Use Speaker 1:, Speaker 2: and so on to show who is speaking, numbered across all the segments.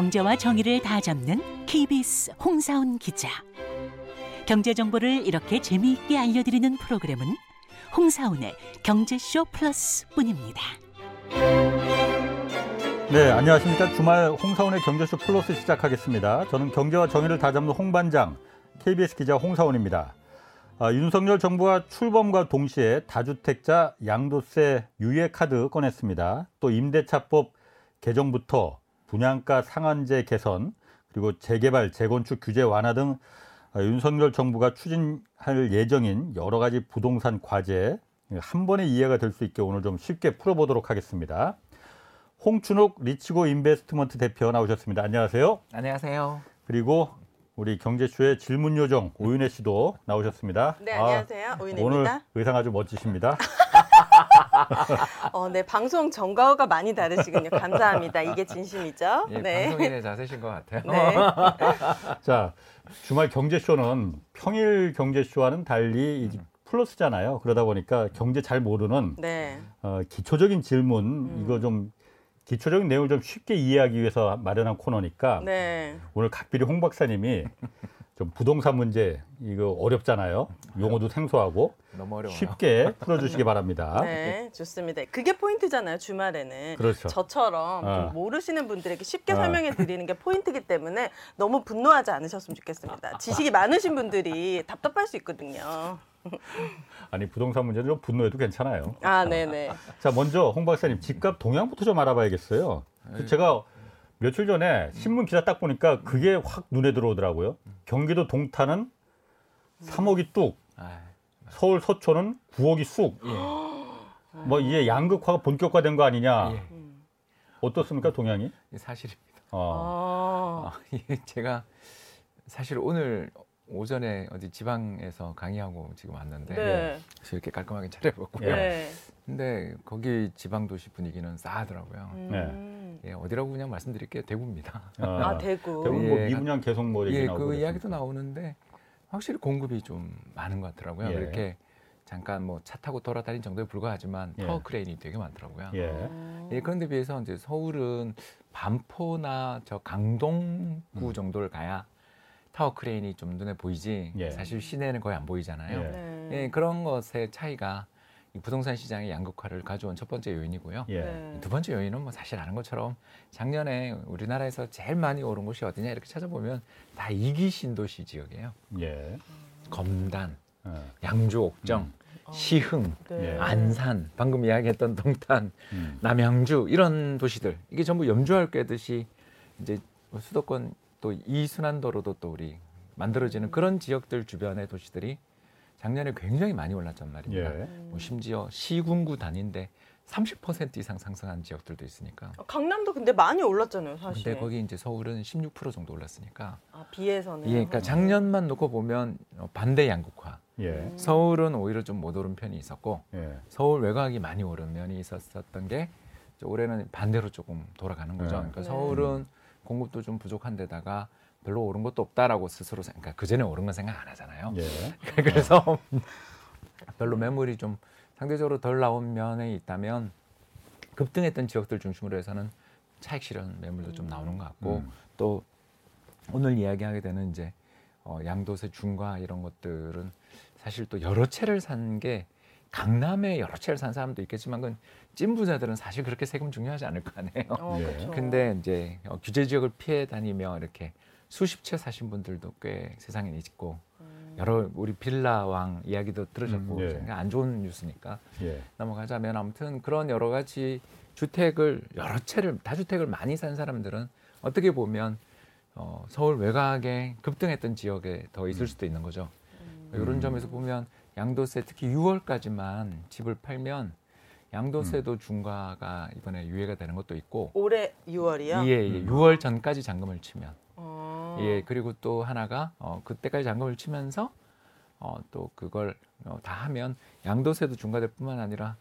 Speaker 1: 경제와 정의를 다 잡는 KBS 홍사훈 기자. 경제 정보를 이렇게 재미있게 알려드리는 프로그램은 홍사훈의 경제쇼 플러스뿐입니다.
Speaker 2: 네, 안녕하십니까. 주말 홍사원의 경제쇼 플러스 시작하겠습니다. 저는 경제와 정의를 다 잡는 홍반장, KBS 기자 홍사원입니다. 아, 윤석열 정부가 출범과 동시에 다주택자 양도세 유예 카드 꺼냈습니다. 또 임대차법 개정부터 분양가 상한제 개선, 그리고 재개발, 재건축 규제 완화 등 아, 윤석열 정부가 추진할 예정인 여러 가지 부동산 과제 한 번에 이해가 될 수 있게 오늘 좀 쉽게 풀어보도록 하겠습니다. 홍춘욱 리치고 인베스트먼트 대표 나오셨습니다. 안녕하세요.
Speaker 3: 안녕하세요.
Speaker 2: 그리고 우리 경제쇼의 질문 요정 오윤혜 씨도 나오셨습니다.
Speaker 4: 네,
Speaker 2: 아,
Speaker 4: 안녕하세요.
Speaker 2: 오늘
Speaker 4: 오윤혜입니다.
Speaker 2: 의상 아주 멋지십니다.
Speaker 4: 어, 네, 방송 정가가 많이 다르시군요. 감사합니다. 이게 진심이죠?
Speaker 3: 예,
Speaker 4: 네.
Speaker 3: 방송인의 자세신 것 같아요.
Speaker 4: 네.
Speaker 2: 자, 주말 경제쇼는 평일 경제쇼와는 달리 이 플러스잖아요. 그러다 보니까 경제 잘 모르는
Speaker 4: 네.
Speaker 2: 어, 기초적인 질문
Speaker 4: 음.
Speaker 2: 이거 좀 기초적인 내용을 좀 쉽게 이해하기 위해서 마련한 코너니까
Speaker 4: 네.
Speaker 2: 오늘 각별히 홍 박사님이 좀 부동산 문제 이거 어렵잖아요. 용어도 생소하고
Speaker 3: 너무 어려워요.
Speaker 2: 쉽게 풀어주시기 바랍니다.
Speaker 4: 네, 좋습니다. 그게 포인트잖아요, 주말에는.
Speaker 2: 그렇죠.
Speaker 4: 저처럼 좀
Speaker 2: 어.
Speaker 4: 모르시는 분들에게 쉽게
Speaker 2: 어.
Speaker 4: 설명해 드리는 게 포인트이기 때문에 너무 분노하지 않으셨으면 좋겠습니다. 지식이 많으신 분들이 답답할 수 있거든요.
Speaker 2: 아니 부동산 문제는 좀 분노해도 괜찮아요.
Speaker 4: 아, 네네.
Speaker 2: 자 먼저 홍 박사님 집값 동향부터 좀 알아봐야겠어요. 그 제가 며칠 전에 신문 기사 딱 보니까 그게 확 눈에 들어오더라고요. 경기도 동탄은 3억이 뚝,
Speaker 3: 아,
Speaker 2: 서울 서초는 9억이 쑥.
Speaker 3: 예,
Speaker 2: 뭐 이게 양극화가 본격화된 거 아니냐?
Speaker 3: 예,
Speaker 2: 어떻습니까 동향이?
Speaker 3: 이게 사실입니다.
Speaker 2: 어.
Speaker 4: 아,
Speaker 3: 아, 이게 제가 사실 오늘 오전에 어디 지방에서 강의하고 지금 왔는데
Speaker 4: 네.
Speaker 3: 그래서 이렇게 깔끔하게 차려봤고요.
Speaker 2: 예.
Speaker 4: 네.
Speaker 3: 근데 거기 지방 도시 분위기는 싸하더라고요.
Speaker 4: 음.
Speaker 3: 예, 어디라고 그냥 말씀드릴게요. 대구입니다.
Speaker 2: 어.
Speaker 4: 아, 대구.
Speaker 2: 대부분 뭐
Speaker 3: 예,
Speaker 2: 미분양 계속 뭐 얘기
Speaker 3: 예,
Speaker 2: 나오고
Speaker 3: 그
Speaker 2: 그랬으니까.
Speaker 3: 이야기도 나오는데 확실히 공급이 좀 많은 것 같더라고요.
Speaker 2: 예.
Speaker 3: 그렇게 잠깐 뭐 차 타고 돌아다닌 정도에 불과하지만
Speaker 2: 예.
Speaker 3: 타워 크레인이 되게 많더라고요.
Speaker 2: 예.
Speaker 4: 음.
Speaker 3: 예, 그런데 비해서 이제 서울은 반포나 저 강동구
Speaker 2: 음.
Speaker 3: 정도를 가야 타워 크레인이 좀 눈에 보이지
Speaker 2: 예.
Speaker 3: 사실 시내는 거의 안 보이잖아요.
Speaker 2: 예.
Speaker 4: 네.
Speaker 3: 예, 그런 것의 차이가 이 부동산 시장의 양극화를 가져온 첫 번째 요인이고요.
Speaker 2: 예.
Speaker 4: 네.
Speaker 3: 두 번째 요인은 뭐 사실 아는 것처럼 작년에 우리나라에서 제일 많이 오른 곳이 어디냐 이렇게 찾아보면 다 이기 신도시 지역이에요.
Speaker 2: 예.
Speaker 3: 검단,
Speaker 2: 어.
Speaker 3: 양주 옥정,
Speaker 2: 음.
Speaker 3: 시흥,
Speaker 4: 네.
Speaker 2: 예.
Speaker 3: 안산, 방금 이야기했던 동탄,
Speaker 2: 음.
Speaker 3: 남양주 이런 도시들 이게 전부 염주할 꿰듯이 이제 수도권 또 이 순환도로도 또 우리 만들어지는 그런 지역들 주변의 도시들이 작년에 굉장히 많이 올랐단 말입니다.
Speaker 2: 예.
Speaker 3: 뭐 심지어 시군구 단위인데 30% 이상 상승한 지역들도 있으니까.
Speaker 4: 어, 강남도 근데 많이 올랐잖아요, 사실.
Speaker 3: 근데 거기 이제 서울은 16% 정도 올랐으니까.
Speaker 4: 아, 비해서는.
Speaker 3: 예, 그러니까 작년만 놓고 보면 어, 반대 양극화.
Speaker 2: 예.
Speaker 3: 서울은 오히려 좀 못 오른 편이 있었고
Speaker 2: 예.
Speaker 3: 서울 외곽이 많이 오른 면이 있었었던 게 올해는 반대로 조금 돌아가는 거죠.
Speaker 2: 네.
Speaker 3: 그러니까
Speaker 4: 네.
Speaker 3: 서울은 공급도 좀 부족한 데다가 별로 오른 것도 없다라고 스스로 생각. 그러니까 그 전에 오른 건 생각 안 하잖아요.
Speaker 2: 예.
Speaker 3: 그래서 별로 매물이 좀 상대적으로 덜 나온 면에 있다면 급등했던 지역들 중심으로 해서는 차익 실현 매물도 좀 나오는 것 같고
Speaker 2: 음.
Speaker 3: 또 오늘 이야기하게 되는 이제 어, 양도세 중과 이런 것들은 사실 또 여러 채를 산게 강남에 여러 채를 산 사람도 있겠지만 그건 찐 부자들은 사실 그렇게 세금 중요하지 않을 거 아니에요.
Speaker 4: 어,
Speaker 2: 예.
Speaker 4: 그렇죠.
Speaker 3: 근데 이제 어, 규제 지역을 피해 다니며 이렇게 수십 채 사신 분들도 꽤 세상에 있고
Speaker 4: 음.
Speaker 3: 여러 우리 빌라왕 이야기도 들으셨고
Speaker 2: 음, 예.
Speaker 3: 안 좋은 뉴스니까
Speaker 2: 예.
Speaker 3: 넘어가자면 아무튼 그런 여러 가지 주택을 여러 채를 다주택을 많이 산 사람들은 어떻게 보면 어, 서울 외곽에 급등했던 지역에 더 있을 수도 있는 거죠.
Speaker 4: 음.
Speaker 3: 이런 점에서 보면 양도세 특히 6월까지만 집을 팔면 양도세도 중과가 이번에 유예가 되는 것도 있고
Speaker 4: 올해 6월이요?
Speaker 3: 예, 예, 6월 전까지 잔금을 치면
Speaker 4: 어.
Speaker 3: 예 그리고 또 하나가 어, 그때까지 잔금을 치면서 어, 또 그걸 어, 다 하면 양도세도 중과될 뿐만 아니라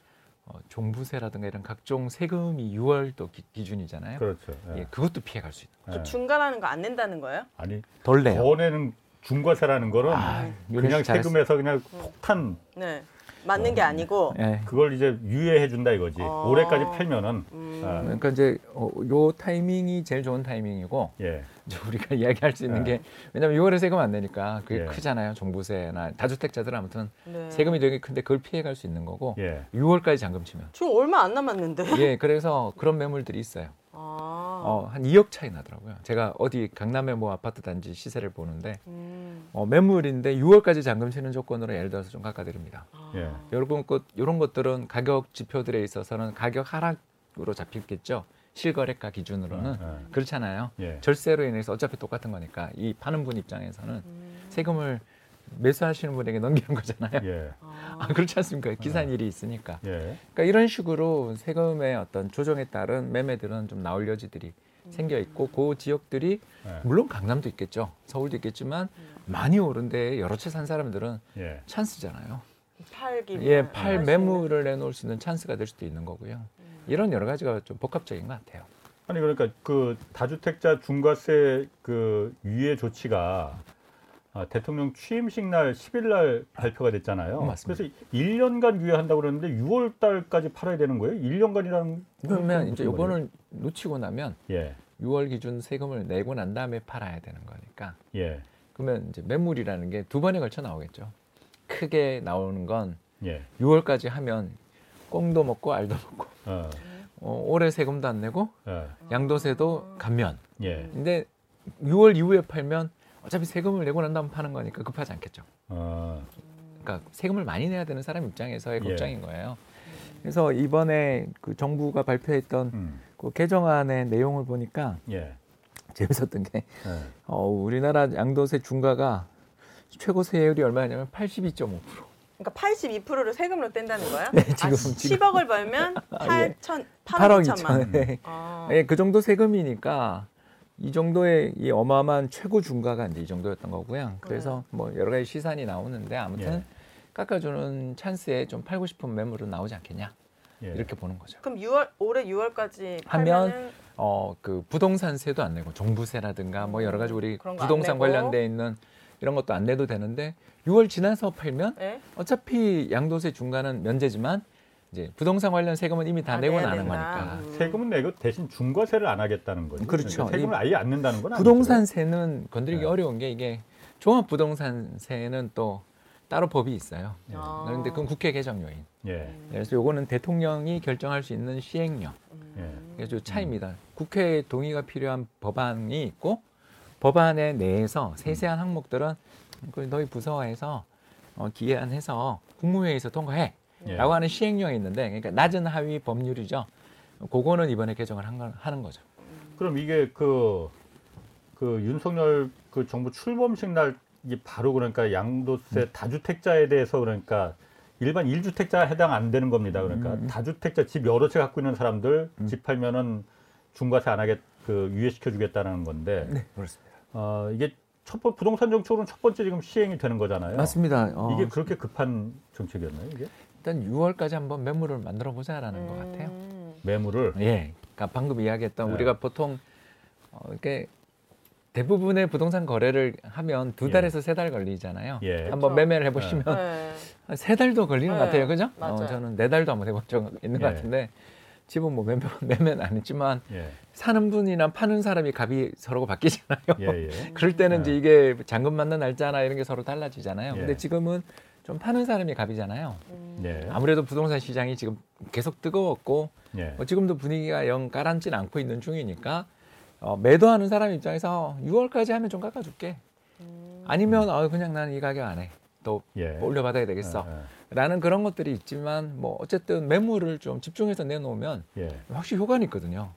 Speaker 3: 어, 종부세라든가 이런 각종 세금이 6월 또 기, 기준이잖아요.
Speaker 2: 그렇죠. 예.
Speaker 3: 예, 그것도 피해갈 수 있는
Speaker 4: 그
Speaker 2: 예.
Speaker 4: 중간하는 거 안 낸다는 거예요?
Speaker 2: 아니 덜더 내는 중과세라는 거는
Speaker 3: 아,
Speaker 2: 그냥. 세금에서 그냥 폭탄
Speaker 4: 네. 맞는 게 아니고.
Speaker 3: 예.
Speaker 2: 그걸 이제 유예해 준다 이거지.
Speaker 4: 어.
Speaker 2: 올해까지 팔면은
Speaker 4: 음.
Speaker 2: 아,
Speaker 3: 그러니까 이제 어, 요 타이밍이 제일 좋은 타이밍이고
Speaker 2: 예.
Speaker 3: 이제 우리가 이야기할 수 있는
Speaker 2: 네.
Speaker 3: 게 왜냐면 6월에 세금 안 내니까 그게
Speaker 2: 예.
Speaker 3: 크잖아요. 종부세나 다주택자들 아무튼
Speaker 4: 네.
Speaker 3: 세금이 되게 큰데 그걸 피해 갈 수 있는 거고
Speaker 2: 예.
Speaker 3: 6월까지 잠금 치면
Speaker 4: 지금 얼마 안 남았는데.
Speaker 3: 예 그래서 그런 매물들이 있어요.
Speaker 4: 아.
Speaker 3: 어, 한 2억 차이 나더라고요. 제가 어디 강남의 뭐 아파트 단지 시세를 보는데
Speaker 4: 음.
Speaker 3: 어, 매물인데 6월까지 잠금 치는 조건으로 예를 들어서 좀 깎아드립니다.
Speaker 4: 아.
Speaker 2: 예.
Speaker 3: 여러분 것 이런 것들은 가격 지표들에 있어서는 가격 하락으로 잡힐겠죠. 실거래가 기준으로는
Speaker 2: 예.
Speaker 3: 그렇잖아요.
Speaker 2: 예.
Speaker 3: 절세로 인해서 어차피 똑같은 거니까 이 파는 분 입장에서는
Speaker 4: 음.
Speaker 3: 세금을 매수하시는 분에게 넘기는 거잖아요.
Speaker 2: 예.
Speaker 4: 아.
Speaker 3: 아, 그렇지 않습니까? 기산 일이 있으니까.
Speaker 2: 예.
Speaker 3: 그러니까 이런 식으로 세금의 어떤 조정에 따른 매매들은 좀 나올 여지들이 생겨 있고 그 지역들이
Speaker 2: 예.
Speaker 3: 물론 강남도 있겠죠. 서울도 있겠지만 많이 오른데 여러 채 산 사람들은
Speaker 2: 예.
Speaker 3: 찬스잖아요.
Speaker 4: 팔기.
Speaker 3: 예, 팔
Speaker 4: 있는.
Speaker 3: 매물을 내놓을 수 있는 찬스가 될 수도 있는 거고요. 이런 여러 가지가 좀 복합적인 것 같아요.
Speaker 2: 아니 그러니까 그 다주택자 중과세 그 유예 조치가 아, 대통령 취임식 날 10일 날 발표가 됐잖아요.
Speaker 3: 어, 맞습니다.
Speaker 2: 그래서 1년간 유예한다고 그러는데 6월 달까지 팔아야 되는 거예요? 1년간이라는
Speaker 3: 그러면 이제 요거는 놓치고 나면
Speaker 2: 예.
Speaker 3: 6월 기준 세금을 내고 난 다음에 팔아야 되는 거니까
Speaker 2: 예.
Speaker 3: 그러면 이제 매물이라는 게 두 번에 걸쳐 나오겠죠. 크게 나오는 건
Speaker 2: 예.
Speaker 3: 6월까지 하면 꽁도 먹고 알도 먹고
Speaker 2: 어.
Speaker 3: 어, 올해 세금도 안 내고
Speaker 2: 예.
Speaker 3: 양도세도 감면.
Speaker 2: 예.
Speaker 3: 근데 6월 이후에 팔면 어차피 세금을 내고 난 다음 파는 거니까 급하지 않겠죠.
Speaker 2: 어.
Speaker 3: 그러니까 세금을 많이 내야 되는 사람 입장에서의
Speaker 2: 예.
Speaker 3: 걱정인 거예요. 그래서 이번에 그 정부가 발표했던
Speaker 2: 음.
Speaker 3: 그 개정안의 내용을 보니까
Speaker 2: 예.
Speaker 3: 재밌었던 게
Speaker 2: 예.
Speaker 3: 어, 우리나라 양도세 중과가 최고 세율이 얼마냐면 82.5%.
Speaker 4: 그러니까 82%를 세금으로 뗀다는 거야?
Speaker 3: 네, 지금-
Speaker 4: 아,
Speaker 3: 지금.
Speaker 4: 10억을 벌면
Speaker 3: 아, 예.
Speaker 4: 8천
Speaker 3: 8억
Speaker 4: 8억 2천만.
Speaker 3: 2천. 네.
Speaker 4: 아.
Speaker 3: 예, 그 정도 세금이니까 이 정도의 이 어마어마한 최고 중과가 이제 이 정도였던 거고요. 그래서 뭐 여러 가지 시산이 나오는데 아무튼
Speaker 2: 예.
Speaker 3: 깎아주는 찬스에 좀 팔고 싶은 매물은 나오지 않겠냐
Speaker 2: 예.
Speaker 3: 이렇게 보는 거죠.
Speaker 4: 그럼 6월 올해 6월까지
Speaker 3: 하면 어 그 부동산세도 안 내고 종부세라든가 뭐 여러 가지 우리
Speaker 4: 그런 거안
Speaker 3: 부동산. 관련돼 있는 이런 것도 안 내도 되는데 6월 지나서 팔면
Speaker 4: 예?
Speaker 3: 어차피 양도세 중과는 면제지만 이제 부동산 관련 세금은 이미
Speaker 4: 다다
Speaker 3: 내고 나는
Speaker 4: 된다.
Speaker 3: 거니까
Speaker 4: 음.
Speaker 2: 세금은 내고 대신 중과세를 안 하겠다는 거죠.
Speaker 3: 그렇죠.
Speaker 2: 그러니까 세금을 아예 안 낸다는 건 아니죠.
Speaker 3: 부동산 세는 건드리기
Speaker 2: 네.
Speaker 3: 어려운 게 이게 종합 부동산 세는 또 따로 법이 있어요.
Speaker 4: 아.
Speaker 3: 그런데 그건 국회 개정 요인.
Speaker 2: 예.
Speaker 3: 그래서 요거는 대통령이 결정할 수 있는 시행령.
Speaker 2: 예.
Speaker 3: 그래서 요 차이입니다. 국회 동의가 필요한 법안이 있고 법안에 내에서 세세한 항목들은 그 너희 부서에서 어, 기한해서 국무회의에서 통과해.
Speaker 2: 예.
Speaker 3: 라고 하는 시행령이 있는데 그러니까 낮은 하위 법률이죠. 그거는 이번에 개정을 한 건, 하는 거죠.
Speaker 2: 그럼 이게 그, 그 윤석열 그 정부 출범식 날 이게 바로 그러니까 양도세
Speaker 3: 음.
Speaker 2: 다주택자에 대해서 그러니까 일반 일주택자 해당 안 되는 겁니다. 그러니까
Speaker 3: 음.
Speaker 2: 다주택자 집 여러 채 갖고 있는 사람들
Speaker 3: 음.
Speaker 2: 집 팔면은 중과세 안 하겠 그 유예시켜 주겠다는 건데
Speaker 3: 네, 그렇습니다.
Speaker 2: 어, 이게 첫 번 부동산 정책으로는 첫 번째 지금 시행이 되는 거잖아요.
Speaker 3: 맞습니다. 어,
Speaker 2: 이게 그렇게 급한 정책이었나요? 이게
Speaker 3: 일단 6월까지 한번 매물을 만들어 보자라는 것 같아요.
Speaker 4: 음.
Speaker 2: 매물을
Speaker 3: 예. 그러니까 방금 이야기했던
Speaker 2: 네.
Speaker 3: 우리가 보통 어, 이렇게 대부분의 부동산 거래를 하면 두
Speaker 2: 예.
Speaker 3: 달에서 세달 걸리잖아요.
Speaker 2: 예.
Speaker 3: 한번
Speaker 4: 그렇죠.
Speaker 3: 매매를 해보시면
Speaker 4: 네.
Speaker 3: 한세 달도 걸리는 것
Speaker 4: 네,
Speaker 3: 같아요, 그죠?
Speaker 4: 맞아요.
Speaker 3: 어, 저는 네 달도 한번 해본 적 있는 것
Speaker 2: 예.
Speaker 3: 같은데 집은 뭐 매매 매매는 안 했지만
Speaker 2: 예.
Speaker 3: 사는 분이나 파는 사람이 값이 서로가 바뀌잖아요.
Speaker 2: 예, 예.
Speaker 3: 그럴 때는
Speaker 2: 네.
Speaker 3: 이제 이게 잔금 맞는 날짜나 이런 게 서로 달라지잖아요.
Speaker 2: 예.
Speaker 3: 근데 지금은 좀 파는 사람이 값이잖아요.
Speaker 4: 음.
Speaker 2: 예.
Speaker 3: 아무래도 부동산 시장이 지금 계속 뜨거웠고
Speaker 2: 예.
Speaker 3: 뭐 지금도 분위기가 영 가라앉지는 않고 있는 중이니까 어, 매도하는 사람 입장에서 6월까지 하면 좀 깎아줄게.
Speaker 4: 음.
Speaker 3: 아니면 어, 그냥 나는 이 가격 안 해. 또
Speaker 2: 예.
Speaker 3: 올려받아야 되겠어.
Speaker 2: 예,
Speaker 3: 라는 그런 것들이 있지만 뭐 어쨌든 매물을 좀 집중해서 내놓으면
Speaker 2: 예.
Speaker 3: 확실히 효과는 있거든요.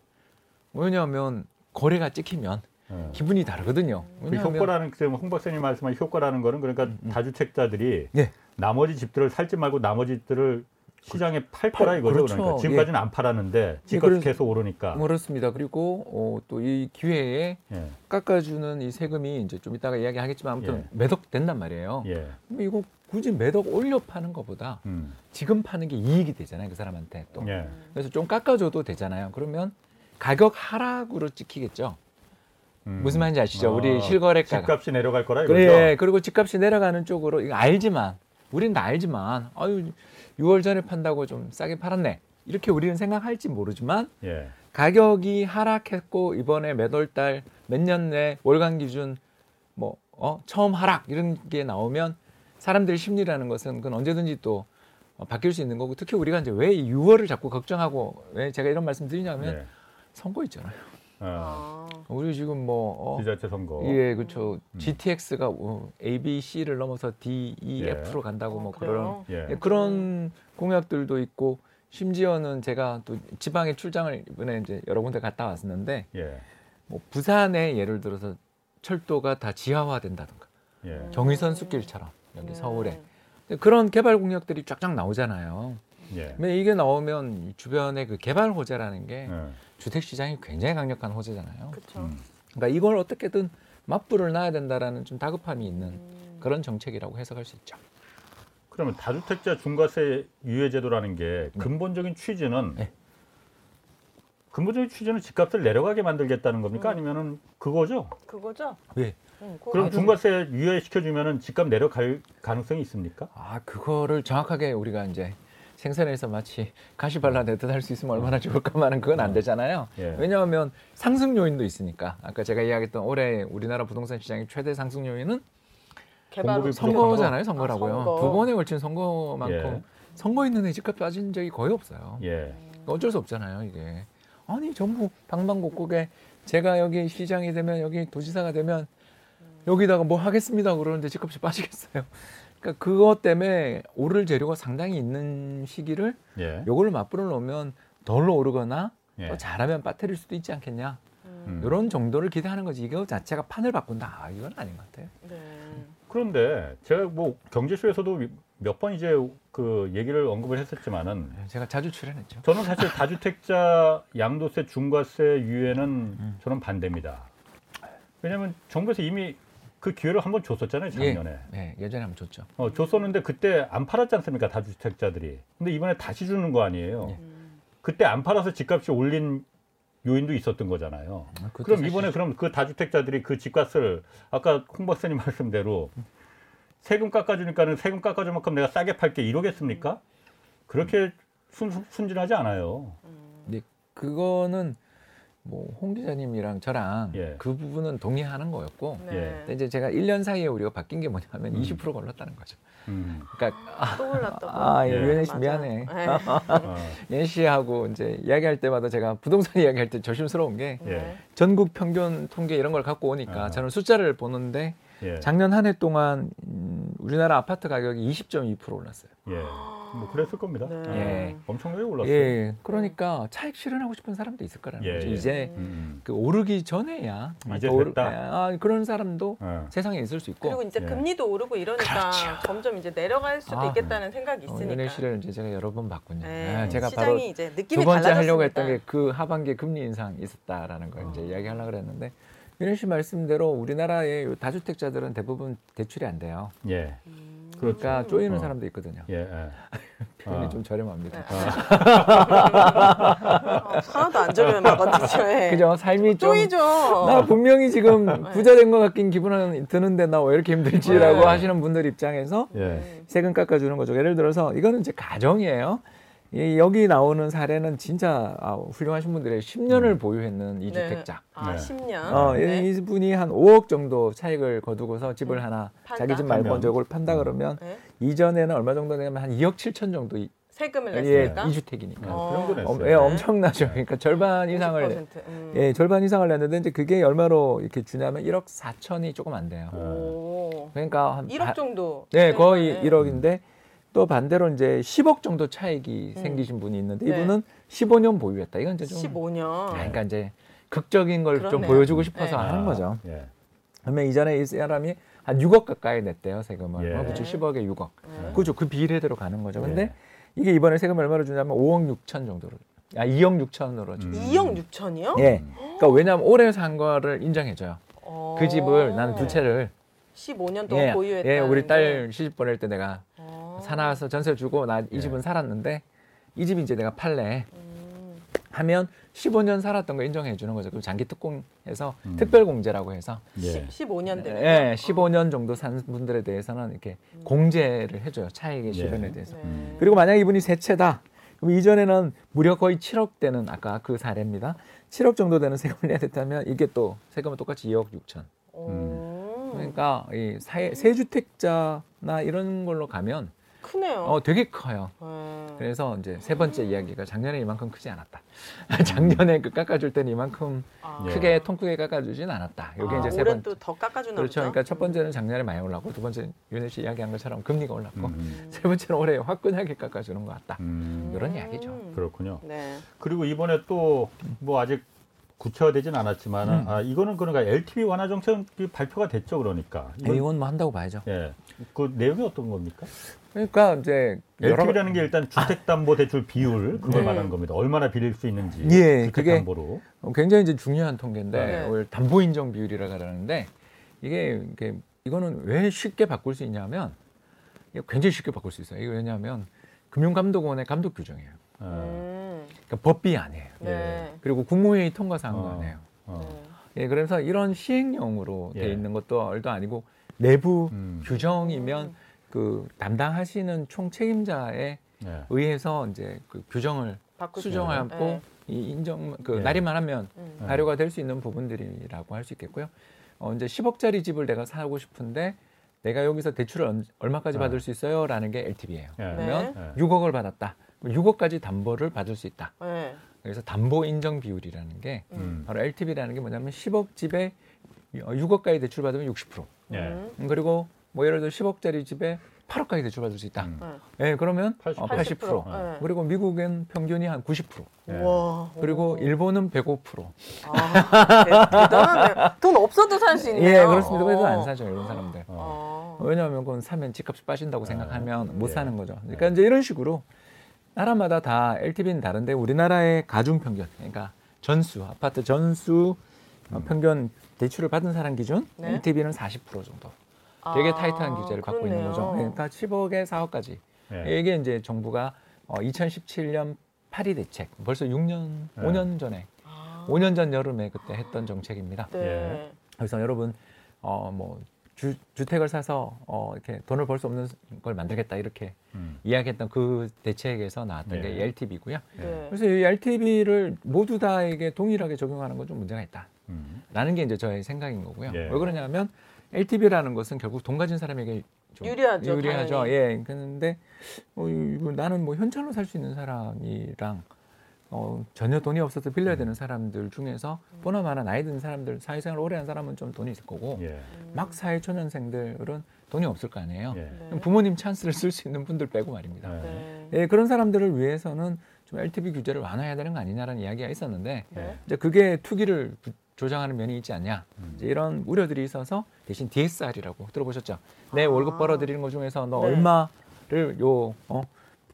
Speaker 3: 왜냐하면 거래가 찍히면
Speaker 2: 예.
Speaker 3: 기분이 다르거든요.
Speaker 2: 그
Speaker 3: 왜냐하면
Speaker 2: 효과라는 지금 홍 박사님 말씀한 효과라는 거는 그러니까
Speaker 3: 음, 음.
Speaker 2: 다주택자들이
Speaker 3: 예.
Speaker 2: 나머지 집들을 살지 말고 나머지 집들을 시장에 팔
Speaker 3: 팔-
Speaker 2: 거라 이거죠.
Speaker 3: 그렇죠.
Speaker 2: 그러니까 지금까지는 안 팔았는데 집값이
Speaker 3: 그래서-
Speaker 2: 계속 오르니까.
Speaker 3: 그렇습니다. 그리고 어, 또 이 기회에
Speaker 2: 예.
Speaker 3: 깎아주는 이 세금이 이제 좀 이따가 이야기하겠지만 아무튼
Speaker 2: 예.
Speaker 3: 매덕 된단 말이에요.
Speaker 2: 예.
Speaker 3: 이거 굳이 매덕 올려 파는 것보다
Speaker 2: 음.
Speaker 3: 지금 파는 게 이익이 되잖아요. 그 사람한테 또.
Speaker 2: 예.
Speaker 3: 그래서 좀 깎아줘도 되잖아요. 그러면 가격 하락으로 찍히겠죠.
Speaker 2: 음.
Speaker 3: 무슨 말인지 아시죠?
Speaker 2: 아,
Speaker 3: 우리 실거래가가.
Speaker 2: 집값이 내려갈 거라 이거죠.
Speaker 3: 그래, 그리고 집값이 내려가는 쪽으로 이거 알지만 우리는 다 알지만 아유 6월 전에 판다고 좀 싸게 팔았네. 이렇게 우리는 생각할지 모르지만
Speaker 2: 예.
Speaker 3: 가격이 하락했고 이번에 몇 월 달 몇 년 내 월간 기준 뭐 어, 처음 하락 이런 게 나오면 사람들의 심리라는 것은 그건 언제든지 또 어, 바뀔 수 있는 거고 특히 우리가 이제 왜 6월을 자꾸 걱정하고 왜 제가 이런 말씀 드리냐면
Speaker 2: 예.
Speaker 3: 선거 있잖아요.
Speaker 2: 어,
Speaker 4: 아.
Speaker 3: 우리 지금 뭐 어,
Speaker 2: 지자체 선거.
Speaker 3: 예, 그렇죠.
Speaker 2: 음.
Speaker 3: GTX가 어, A, B, C를 넘어서 D, E,
Speaker 2: 예.
Speaker 3: F로 간다고
Speaker 4: 어,
Speaker 3: 뭐
Speaker 4: 그래요?
Speaker 3: 그런
Speaker 2: 예.
Speaker 3: 예, 그런 공약들도 있고 심지어는 제가 또 지방에 출장을 이번에 이제 여러 군데 갔다 왔었는데
Speaker 2: 예.
Speaker 3: 뭐 부산에 예를 들어서 철도가 다 지하화된다든가
Speaker 2: 예.
Speaker 3: 경의선 숲길처럼 여기
Speaker 4: 네.
Speaker 3: 서울에 그런 개발 공약들이 쫙쫙 나오잖아요.
Speaker 2: 예.
Speaker 3: 근데 이게 나오면 이 주변에 그 개발 호재라는 게
Speaker 2: 예.
Speaker 3: 주택 시장이 굉장히 강력한 호재잖아요.
Speaker 4: 그렇죠.
Speaker 2: 음.
Speaker 3: 그러니까 이걸 어떻게든 맞불을 놔야 된다라는 좀 다급함이 있는
Speaker 4: 음.
Speaker 3: 그런 정책이라고 해석할 수 있죠.
Speaker 2: 그러면 다주택자 중과세 유예 제도라는 게
Speaker 3: 네.
Speaker 2: 근본적인 취지는
Speaker 3: 네.
Speaker 2: 근본적인 취지는 집값을 내려가게 만들겠다는 겁니까?
Speaker 4: 음.
Speaker 2: 아니면은 그거죠?
Speaker 4: 그거죠? 응, 그거
Speaker 2: 그럼 중과세 유예 시켜 주면은 집값 내려갈 가능성이 있습니까?
Speaker 3: 아 그거를 정확하게 우리가 이제 생산해서 마치 가시 발라내듯 할 수 있으면 얼마나 좋을까만은 그건 안 되잖아요.
Speaker 2: 예.
Speaker 3: 왜냐하면 상승 요인도 있으니까 아까 제가 이야기했던 올해 우리나라 부동산 시장의 최대 상승 요인은 선거잖아요,
Speaker 4: 아,
Speaker 3: 선거라고요.
Speaker 4: 선거.
Speaker 3: 두 번에 걸친 선거만큼
Speaker 2: 예.
Speaker 3: 선거 있는 해 집값 빠진 적이 거의 없어요.
Speaker 2: 예.
Speaker 3: 어쩔 수 없잖아요, 이게. 아니 전부 방방곡곡에 제가 여기 시장이 되면 여기 도지사가 되면 여기다가 뭐 하겠습니다 그러는데 집값이 빠지겠어요. 그러니까 그것 때문에 오를 재료가 상당히 있는 시기를
Speaker 2: 예.
Speaker 3: 요걸 맞불을 놓으면 덜 오르거나
Speaker 2: 예.
Speaker 3: 또 잘하면 빠뜨릴 수도 있지 않겠냐.
Speaker 2: 음.
Speaker 3: 이런 정도를 기대하는 거지. 이거 자체가 판을 바꾼다. 아, 이건 아닌 것 같아요.
Speaker 4: 네.
Speaker 2: 그런데 제가 뭐 경제쇼에서도 몇 번 이제 그 얘기를 언급을 했었지만은
Speaker 3: 제가 자주 출연했죠.
Speaker 2: 저는 사실 다주택자 양도세 중과세 유예는
Speaker 3: 음.
Speaker 2: 저는 반대입니다. 왜냐하면 정부에서 이미 그 기회를 한번 줬었잖아요 작년에.
Speaker 3: 네, 예전에 한번 줬죠.
Speaker 2: 어, 줬었는데 그때 안 팔았지 않습니까 다주택자들이. 근데 이번에 다시 주는 거 아니에요.
Speaker 3: 예.
Speaker 4: 음.
Speaker 2: 그때 안 팔아서 집값이 올린 요인도 있었던 거잖아요.
Speaker 3: 그것도
Speaker 2: 그럼
Speaker 3: 사실-
Speaker 2: 이번에 그럼 그 다주택자들이 그 집값을 아까 홍 박사님 말씀대로 세금 깎아주니까는 세금 깎아줄 만큼 내가 싸게 팔게 이러겠습니까? 그렇게 순, 순진하지 않아요.
Speaker 3: 근데 그거는 뭐홍 기자님이랑 저랑
Speaker 2: 예.
Speaker 3: 그 부분은 동의하는 거였고
Speaker 4: 네.
Speaker 3: 근데 이제 제가 1년 사이에 우리가 바뀐 게 뭐냐면
Speaker 2: 음.
Speaker 3: 20% 걸렸다는 거죠.
Speaker 2: 음.
Speaker 3: 그러니까 아,
Speaker 4: 또 올랐다고.
Speaker 3: 아, 예,
Speaker 2: 예.
Speaker 3: 유현희 씨. 미안해.
Speaker 4: 네.
Speaker 2: 어,
Speaker 3: 예은 씨하고 이제 이야기할 때마다 제가 부동산 이야기할 때 조심스러운 게
Speaker 2: 예.
Speaker 4: 네.
Speaker 3: 전국 평균 통계 이런 걸 갖고 오니까
Speaker 2: 아.
Speaker 3: 저는 숫자를 보는데
Speaker 2: 예.
Speaker 3: 작년 한 해 동안 음, 우리나라 아파트 가격이 20.2% 올랐어요.
Speaker 2: 예. 뭐 그랬을 겁니다.
Speaker 4: 네.
Speaker 3: 예.
Speaker 2: 엄청나게 올랐어요.
Speaker 3: 예, 그러니까 차익 실현하고 싶은 사람도 있을 거라는
Speaker 2: 예,
Speaker 3: 거죠.
Speaker 2: 예.
Speaker 3: 이제
Speaker 2: 음.
Speaker 3: 그 오르기 전에야
Speaker 2: 이제
Speaker 3: 더 오르-. 아, 그런 사람도
Speaker 2: 어.
Speaker 3: 세상에 있을 수 있고
Speaker 4: 그리고 이제
Speaker 2: 예.
Speaker 4: 금리도 오르고 이러니까
Speaker 3: 그렇죠.
Speaker 4: 점점 이제 내려갈 수도
Speaker 3: 아,
Speaker 4: 있겠다는 생각이
Speaker 3: 어,
Speaker 4: 있으니까.
Speaker 3: 연애 씨를 이제 제가 여러 번 봤군요.
Speaker 4: 네.
Speaker 3: 아, 제가
Speaker 4: 시장이
Speaker 3: 바로
Speaker 4: 이제
Speaker 3: 두
Speaker 4: 느낌이
Speaker 3: 번째
Speaker 4: 달라졌습니다.
Speaker 3: 하려고 했던 게 그 하반기에 금리 인상 있었다라는 걸 이제
Speaker 4: 어.
Speaker 3: 이야기하려고 그랬는데 윤혜 씨 말씀대로 우리나라의 요 다주택자들은 대부분 대출이 안 돼요.
Speaker 2: 예.
Speaker 4: 음.
Speaker 3: 그러니까 쪼이는
Speaker 2: 어.
Speaker 3: 사람도 있거든요.
Speaker 2: 예. 예.
Speaker 3: 표현이
Speaker 2: 아.
Speaker 3: 좀 저렴합니다.
Speaker 4: 네. 아, 하나도 안 저렴하거든요. 예.
Speaker 3: 그죠? 삶이 좀
Speaker 4: 쪼이죠.
Speaker 3: 나 분명히 지금 부자 된 것 같긴 기분은 드는데 나 왜 이렇게 힘들지라고
Speaker 4: 네.
Speaker 3: 하시는 분들 입장에서
Speaker 2: 예.
Speaker 4: 음.
Speaker 3: 세금 깎아주는 거죠. 예를 들어서 이거는 이제 가정이에요. 이 여기 나오는 사례는 진짜 아, 훌륭하신 분들의 10년을 보유했는 이주택자.
Speaker 4: 아,
Speaker 2: 네.
Speaker 4: 10년.
Speaker 3: 어,
Speaker 4: 네.
Speaker 3: 이분이 한 5억 정도 차익을 거두고서 집을
Speaker 4: 음.
Speaker 3: 하나
Speaker 4: 판다?
Speaker 3: 자기 집 말고. 저걸 판다 그러면
Speaker 4: 네.
Speaker 3: 이전에는 얼마 정도 되면 한 2억 7천 정도 이,
Speaker 4: 세금을
Speaker 3: 예,
Speaker 4: 냈으니까.
Speaker 3: 이주택이니까.
Speaker 2: 어,
Speaker 4: 어.
Speaker 2: 그.
Speaker 3: 엄, 예, 엄청나죠. 그러니까 절반 이상을
Speaker 4: 50%. 음.
Speaker 3: 예, 절반 이상을 냈는데 이제 그게 얼마로 이렇게 주냐면 1억 4천이 조금 안 돼요.
Speaker 4: 오.
Speaker 3: 그러니까 한
Speaker 4: 1억
Speaker 3: 바-
Speaker 4: 정도.
Speaker 3: 네, 거의
Speaker 4: 되는
Speaker 3: 1억인데 또 반대로 이제 10억 정도 차익이
Speaker 4: 음.
Speaker 3: 생기신 분이 있는데
Speaker 4: 네.
Speaker 3: 이분은 15년 보유했다. 이건 이제 좀
Speaker 4: 15년.
Speaker 3: 아, 그러니까 이제 극적인 걸 좀. 보여주고 싶어서
Speaker 4: 네.
Speaker 3: 하는 거죠.
Speaker 2: 예.
Speaker 3: 그러면 이전에 이 사람이 한 6억 가까이 냈대요 세금을.
Speaker 2: 예.
Speaker 3: 어, 그렇죠. 10억에 6억.
Speaker 4: 네.
Speaker 3: 그죠. 그 비례대로 가는 거죠. 근데
Speaker 2: 예.
Speaker 3: 이게 이번에 세금 얼마로 주냐면 5억 6천 정도로. 아 2억 6천으로 주.
Speaker 2: 음.
Speaker 4: 2억 6천이요?
Speaker 3: 예. 그러니까 왜냐하면 올해 산 거를 인정해줘요.
Speaker 4: 어.
Speaker 3: 그 집을 나는 두 채를
Speaker 4: 15년 동안
Speaker 3: 예,
Speaker 4: 보유했다.
Speaker 3: 예, 우리 딸 시집 보낼 때 내가
Speaker 4: 어.
Speaker 3: 사놔서 전세 주고 나이
Speaker 2: 예.
Speaker 3: 집은 살았는데 이 집이 이제 내가 팔래.
Speaker 4: 음.
Speaker 3: 하면 15년 살았던 거 인정해 주는 거죠. 그럼 장기 특공해서
Speaker 2: 음.
Speaker 3: 특별 공제라고 해서
Speaker 2: 예.
Speaker 4: 15년 되면.
Speaker 3: 예, 15년 정도 산 분들에 대해서는 이렇게 공제를 해줘요. 차익의 실현에
Speaker 2: 예.
Speaker 3: 대해서.
Speaker 4: 네.
Speaker 3: 그리고 만약 이분이 세 채다. 그럼 이전에는 무려 거의 7억 되는 아까 그 사례입니다. 7억 정도 되는 세금을 내야 됐다면 이게 또 세금은 똑같이 2억 6천.
Speaker 4: 오.
Speaker 3: 그러니까 이 사회 세주택자 나 이런 걸로 가면
Speaker 4: 크네요.
Speaker 3: 어 되게 커요.
Speaker 4: 네.
Speaker 3: 그래서 이제 세 번째 이야기가 작년에 이만큼 크지 않았다. 작년에 그 깎아줄 때는 이만큼
Speaker 4: 아.
Speaker 2: 예.
Speaker 3: 크게 통크게 깎아주진 않았다. 이게
Speaker 4: 아,
Speaker 3: 이제 세
Speaker 4: 올해
Speaker 3: 번째.
Speaker 4: 또더 깎아주나
Speaker 3: 그렇죠.
Speaker 4: 보죠?
Speaker 3: 그러니까 첫 번째는 작년에 많이 올랐고 두 번째 윤혜 씨 이야기한 것처럼 금리가 올랐고
Speaker 2: 음.
Speaker 3: 세 번째는 올해 화끈하게 깎아주는 것 같다.
Speaker 2: 음.
Speaker 3: 이런 이야기죠.
Speaker 4: 음.
Speaker 2: 그렇군요.
Speaker 4: 네.
Speaker 2: 그리고 이번에 또 뭐 아직 구체화되진 않았지만
Speaker 3: 음.
Speaker 2: 아 이거는 그러니까 LTV 완화 정책이 발표가 됐죠 그러니까. 이건-
Speaker 3: 이건 뭐 한다고 봐야죠.
Speaker 2: 예. 그 내용이 어떤 겁니까?
Speaker 3: 그러니까 이제 여러
Speaker 2: LTV라는 게 일단 주택담보대출 비율 그걸
Speaker 4: 네.
Speaker 2: 말하는 겁니다. 얼마나 빌릴 수 있는지.
Speaker 3: 예, 그게-
Speaker 2: 주택담보로.
Speaker 3: 어, 굉장히 이제 중요한 통계인데
Speaker 4: 네.
Speaker 3: 오늘 담보 인정 비율이라 그러는데 이게, 이게 이거는 왜 쉽게 바꿀 수 있냐면 이거 굉장히 쉽게 바꿀 수 있어요. 이거 왜냐하면 금융감독원의 감독 규정이에요.
Speaker 2: 어.
Speaker 4: 음.
Speaker 3: 그러니까 법비 아니에요.
Speaker 4: 네.
Speaker 3: 그리고 국무회의 통과 사항도
Speaker 2: 어.
Speaker 3: 아니에요.
Speaker 2: 어.
Speaker 3: 예, 그래서 이런 시행령으로 돼
Speaker 2: 예.
Speaker 3: 있는 것도 얼도 아니고 내부
Speaker 2: 음.
Speaker 3: 규정이면 그 담당하시는 총 책임자에
Speaker 2: 예.
Speaker 3: 의해서 이제 그 규정을
Speaker 4: 수
Speaker 3: 수정하고.
Speaker 4: 네.
Speaker 3: 이 인정 그
Speaker 2: 예.
Speaker 3: 날인만 하면
Speaker 4: 음.
Speaker 2: 네.
Speaker 3: 발효가 될 수 있는 부분들이라고 할 수 있겠고요. 어, 이제 10억짜리 집을 내가 사고 싶은데 내가 여기서 대출을 얼- 얼마까지
Speaker 2: 아.
Speaker 3: 받을 수 있어요라는 게 LTV예요.
Speaker 2: 예.
Speaker 4: 네.
Speaker 3: 그러면
Speaker 2: 예.
Speaker 3: 6억을 받았다. 그럼 6억까지 담보를 받을 수 있다.
Speaker 4: 네.
Speaker 3: 그래서 담보 인정 비율이라는 게
Speaker 2: 음.
Speaker 3: 바로 LTV라는 게 뭐냐면 10억 집에 6억까지 대출 받으면 60%.
Speaker 2: 예.
Speaker 4: 음.
Speaker 3: 음, 그리고 뭐 예를 들어 10억짜리 집에 8억까지 대출 받을 수 있다.
Speaker 2: 음.
Speaker 4: 네.
Speaker 3: 예, 그러면
Speaker 2: 80%.
Speaker 3: 어, 80%.
Speaker 4: 네.
Speaker 3: 그리고 미국은 평균이 한 90%.
Speaker 2: 예.
Speaker 4: 우와.
Speaker 3: 그리고
Speaker 4: 오.
Speaker 3: 일본은 105%.
Speaker 4: 아, 대, 대단하네요. 돈 없어도 살 수 있네요.
Speaker 3: 예, 그렇습니다. 그래서 안
Speaker 4: 어.
Speaker 3: 사죠, 일본 사람들.
Speaker 2: 어.
Speaker 4: 어.
Speaker 3: 왜냐하면 그건 사면 집값이 빠진다고
Speaker 2: 아,
Speaker 3: 생각하면 못
Speaker 2: 예.
Speaker 3: 사는 거죠. 그러니까 이제 이런 식으로 나라마다 다 LTV는 다른데 우리나라의 가중 평균, 그러니까 전수, 아파트 전수 어,
Speaker 2: 음.
Speaker 3: 평균 대출을 받은 사람 기준
Speaker 4: 네.
Speaker 3: LTV는 40% 정도. 되게
Speaker 4: 아,
Speaker 3: 타이트한 규제를 받고 있는 거죠.
Speaker 4: 그렇네요.
Speaker 3: 그러니까 10억에 4억까지.
Speaker 2: 예.
Speaker 3: 이게 이제 정부가 어, 2017년 파리 대책, 벌써 6년,
Speaker 2: 네.
Speaker 3: 5년 전에,
Speaker 4: 아.
Speaker 3: 5년 전 여름에 그때 했던 정책입니다.
Speaker 4: 네.
Speaker 3: 그래서 여러분 어 뭐 주택을 사서 어 이렇게 돈을 벌 수 없는 걸 만들겠다 이렇게
Speaker 2: 음.
Speaker 3: 이야기했던 그 대책에서 나왔던
Speaker 2: 네.
Speaker 3: 게이 LTV고요.
Speaker 4: 네.
Speaker 3: 그래서 이 LTV를 모두 다에게 동일하게 적용하는 건 좀 문제가 있다라는
Speaker 2: 음.
Speaker 3: 게 이제 저의 생각인 거고요.
Speaker 2: 예.
Speaker 3: 왜 그러냐면 LTV라는 것은 결국 돈 가진 사람에게 좀
Speaker 4: 유리하죠,
Speaker 3: 유리하죠.
Speaker 4: 당연히.
Speaker 3: 예. 그런데 어, 나는 뭐 현찰로 살 수 있는 사람이랑 어, 전혀 돈이 없어서 빌려야 되는 사람들 중에서 보나마나 나이 든 사람들 사회생활 오래 한 사람은 좀 돈이 있을 거고
Speaker 2: 예.
Speaker 4: 음.
Speaker 3: 막 사회 초년생들은 돈이 없을 거 아니에요.
Speaker 2: 예.
Speaker 4: 네.
Speaker 3: 부모님 찬스를 쓸 수 있는 분들 빼고 말입니다.
Speaker 2: 네.
Speaker 4: 네.
Speaker 3: 예, 그런 사람들을 위해서는 좀 LTV 규제를 완화해야 되는 거 아니냐라는 이야기가 있었는데
Speaker 4: 네.
Speaker 3: 이제 그게 투기를 부- 조장하는 면이 있지 않냐
Speaker 2: 음.
Speaker 3: 이제 이런 우려들이 있어서 대신 DSR이라고 들어보셨죠? 내
Speaker 4: 아.
Speaker 3: 월급 벌어들이는 것 중에서 너
Speaker 4: 네.
Speaker 3: 얼마를 요 어,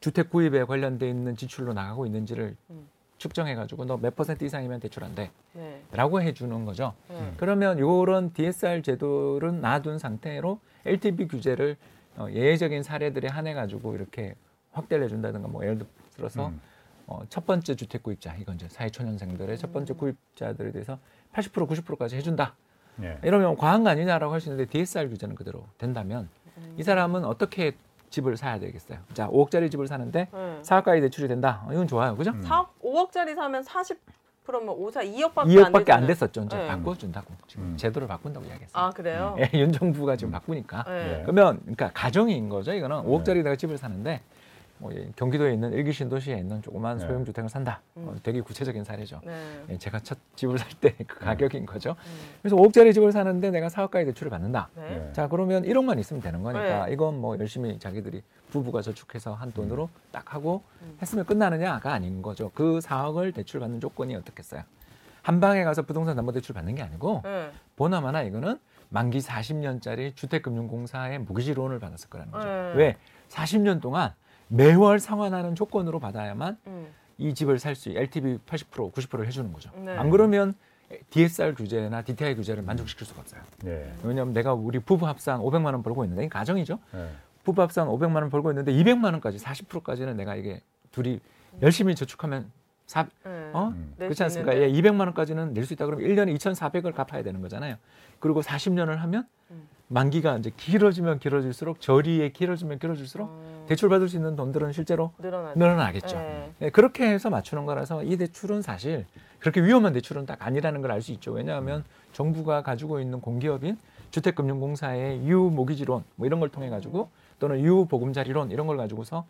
Speaker 3: 주택 구입에 관련돼 있는 지출로 나가고 있는지를
Speaker 4: 음.
Speaker 3: 측정해 가지고 너 몇 퍼센트 이상이면 대출 안 돼.
Speaker 4: 네.
Speaker 3: 라고 해주는 거죠.
Speaker 4: 네.
Speaker 3: 그러면 요런 DSR 제도를 놔둔 상태로 LTV 규제를 어, 예외적인 사례들에 한해 가지고 이렇게 확대를 해준다든가 뭐 예를 들어서
Speaker 2: 음.
Speaker 3: 어, 첫 번째 주택 구입자 이건 이제 사회초년생들의 첫 번째 구입자들에 대해서 80% 90%까지 해준다.
Speaker 2: 예.
Speaker 3: 이러면 과한 거 아니냐라고 할 수 있는데 DSR 규제는 그대로 된다면
Speaker 4: 음.
Speaker 3: 이 사람은 어떻게 집을 사야 되겠어요? 자, 5억짜리 집을 사는데
Speaker 4: 네.
Speaker 3: 4억까지 대출이 된다. 어, 이건 좋아요, 그죠?
Speaker 2: 음.
Speaker 4: 4억, 5억짜리 사면 40%면 5, 4, 2억밖에
Speaker 3: 2억밖에 안 됐었죠. 이제
Speaker 4: 네.
Speaker 3: 바꿔준다고 지금
Speaker 2: 음.
Speaker 3: 제도를 바꾼다고 이야기했어요.
Speaker 4: 아 그래요?
Speaker 3: 예, 윤 정부가 지금 바꾸니까.
Speaker 4: 네.
Speaker 2: 예.
Speaker 3: 그러면 그러니까 가정인 거죠. 이거는
Speaker 2: 네.
Speaker 3: 5억짜리 내가 집을 사는데 뭐 예, 경기도에 있는 일기 신도시에 있는 조그만
Speaker 2: 네.
Speaker 3: 소형 주택을 산다.
Speaker 4: 음.
Speaker 3: 어, 되게 구체적인 사례죠.
Speaker 4: 네.
Speaker 3: 예, 제가 첫 집을 살 때그
Speaker 2: 네.
Speaker 3: 가격인 거죠.
Speaker 4: 음.
Speaker 3: 그래서 5억짜리 집을 사는데 내가 4억까지 대출을 받는다. 자 그러면 1억만 있으면 되는 거니까
Speaker 4: 네.
Speaker 3: 이건 뭐 열심히 자기들이 부부가 저축해서 한 돈으로 딱 하고
Speaker 4: 음.
Speaker 3: 했으면 끝나느냐가 아닌 거죠. 그 4억을 대출 받는 조건이 어떻겠어요? 한 방에 가서 부동산 담보대출 받는 게 아니고
Speaker 4: 네.
Speaker 3: 보나마나 이거는 만기 40년짜리 주택금융공사의 모기지론을 받았을 거라는 거죠.
Speaker 4: 네.
Speaker 3: 왜? 40년 동안 매월 상환하는 조건으로 받아야만
Speaker 4: 음.
Speaker 3: 이 집을 살 수, LTV 80% 90%를 해주는 거죠.
Speaker 4: 네.
Speaker 3: 안 그러면 DSR 규제나 DTI 규제를 만족시킬 수가 없어요.
Speaker 2: 예.
Speaker 3: 왜냐하면 내가 우리 부부 합산 500만 원 벌고 있는데 이 가정이죠.
Speaker 2: 예.
Speaker 3: 부부 합산 500만 원 벌고 있는데 200만 원까지 40%까지는 내가 이게 둘이 열심히 저축하면 사,
Speaker 4: 네.
Speaker 3: 어?
Speaker 2: 음.
Speaker 3: 그렇지 않습니까? 예, 200만 원까지는 낼 수 있다 그러면 1년에 2,400을 갚아야 되는 거잖아요. 그리고 40년을 하면
Speaker 4: 음.
Speaker 3: 만기가 이제 길어지면 길어질수록 저리에 길어지면 길어질수록
Speaker 4: 음,
Speaker 3: 대출 받을 수 있는 돈들은 실제로
Speaker 4: 늘어나죠.
Speaker 3: 늘어나겠죠.
Speaker 4: 네.
Speaker 3: 예, 그렇게 해서 맞추는 거라서 이 대출은 사실 그렇게 위험한 대출은 딱 아니라는 걸 알 수 있죠. 왜냐하면 정부가 가지고 있는 공기업인 주택금융공사의 유모기지론 뭐 이런 걸 통해 가지고 또는 유보금자리론 이런 걸 가지고서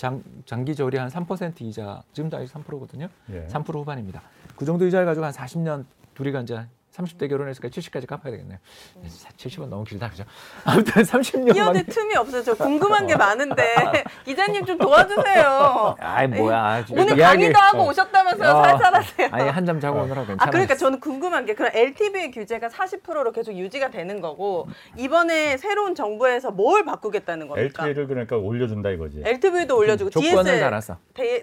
Speaker 3: 장, 장기저리 한3% 이자 지금도 아직 3%거든요.
Speaker 2: 예.
Speaker 3: 3% 후반입니다. 그 정도 이자를 가지고 한 40년 둘이가 이제 30대 결혼했으니까 70까지 갚아야 되겠네요. 70은 너무 길다 그죠? 아무튼 30년
Speaker 4: 끼어들
Speaker 3: 만에
Speaker 4: 틈이 없어요. 저 궁금한 게 많은데 기자님 좀 도와주세요.
Speaker 3: 아이 뭐야.
Speaker 4: 오늘
Speaker 3: 이야기-
Speaker 4: 강의도 하고
Speaker 3: 어.
Speaker 4: 오셨다면서요.
Speaker 3: 어.
Speaker 4: 살살하세요.
Speaker 3: 아니 한잠 자고 오느라 괜찮아.
Speaker 4: 아 그러니까 저는 궁금한 게 그럼 LTV 규제가 40%로 계속 유지가 되는 거고 이번에 새로운 정부에서 뭘 바꾸겠다는 겁니까?
Speaker 2: LTV를 그러니까 올려준다 이거지.
Speaker 4: LTV도 올려주고
Speaker 3: 조건을
Speaker 4: DSL,
Speaker 3: 달아서.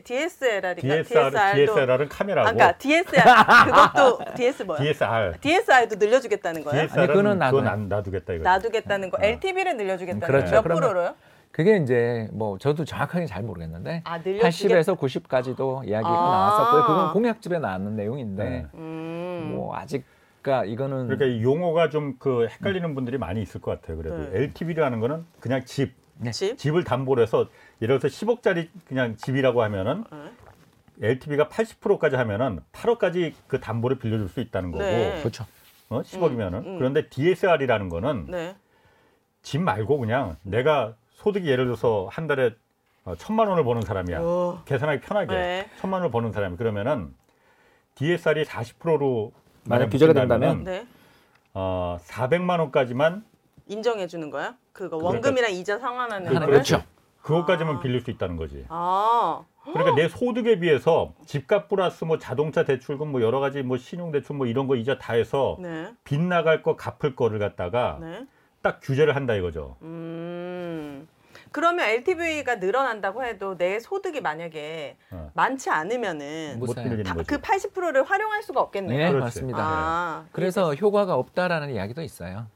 Speaker 4: DSLR이니까
Speaker 2: DSR, DSLR은 카메라고
Speaker 4: 아, 그러니까 DSR 그것도 DS 뭐야?
Speaker 2: DSR.
Speaker 4: DSR도 늘려주겠다는 거예요?
Speaker 2: DSR은
Speaker 3: 아니, 그거는
Speaker 2: 그건
Speaker 3: 놔둬요.
Speaker 2: 안 놔두겠다 이거.
Speaker 4: 놔두겠다는 거.
Speaker 2: 어.
Speaker 4: LTV를 늘려주겠다는
Speaker 3: 음, 그렇죠.
Speaker 4: 거예요? 몇 프로로요?
Speaker 3: 그게 이제 뭐 저도 정확하게 잘 모르겠는데
Speaker 4: 아 늘려주겠.
Speaker 3: 80에서 90까지도 이야기가
Speaker 4: 아.
Speaker 3: 나왔었고요. 그건 공약집에 나왔는 내용인데
Speaker 2: 네.
Speaker 4: 음.
Speaker 3: 뭐 아직 그러니까 이거는
Speaker 2: 그러니까 이 용어가 좀 그 헷갈리는 분들이 많이 있을 것 같아요. 그래도
Speaker 4: 네.
Speaker 2: LTV라는 거는 그냥 집,
Speaker 4: 집?
Speaker 2: 집을 담보로 해서 예를 들어서 10억짜리 그냥 집이라고 하면은
Speaker 4: 네.
Speaker 2: LTV가 80%까지 하면은 8억까지 그 담보를 빌려줄 수 있다는 거고
Speaker 4: 네.
Speaker 3: 그렇죠.
Speaker 2: 어? 10억이면은
Speaker 4: 음, 음.
Speaker 2: 그런데 DSR이라는 거는
Speaker 4: 네.
Speaker 2: 집 말고 그냥 내가 소득이 예를 들어서 한 달에 어, 천만 원을 버는 사람이야.
Speaker 4: 오.
Speaker 2: 계산하기 편하게
Speaker 4: 네.
Speaker 2: 천만 원을 버는 사람이 그러면은 DSR이 40%로
Speaker 3: 만약 규제가 된다면?
Speaker 4: 네.
Speaker 2: 어, 400만 원까지만
Speaker 4: 인정해 주는 거야? 그거
Speaker 2: 그러니까-
Speaker 4: 원금이랑 이자 상환하는
Speaker 2: 그-?
Speaker 3: 그렇죠.
Speaker 2: 그것까지만
Speaker 4: 아.
Speaker 2: 빌릴 수 있다는 거지.
Speaker 4: 아.
Speaker 2: 그러니까 내 소득에 비해서 집값 플러스 뭐 자동차 대출금 뭐 여러 가지 뭐 신용 대출 뭐 이런 거 이자 다 해서
Speaker 4: 네.
Speaker 2: 빚 나갈 거 갚을 거를 갖다가
Speaker 4: 네.
Speaker 2: 딱 규제를 한다 이거죠.
Speaker 4: 음. 그러면 LTV가 늘어난다고 해도 내 소득이 만약에
Speaker 2: 어.
Speaker 4: 많지 않으면은
Speaker 3: 못.
Speaker 2: 빌리는
Speaker 4: 다-
Speaker 2: 거지.
Speaker 4: 그 80%를 활용할 수가 없겠네요.
Speaker 3: 네,
Speaker 2: 그렇지.
Speaker 3: 맞습니다.
Speaker 4: 아.
Speaker 3: 그래서 효과가 없다라는 이야기도 있어요.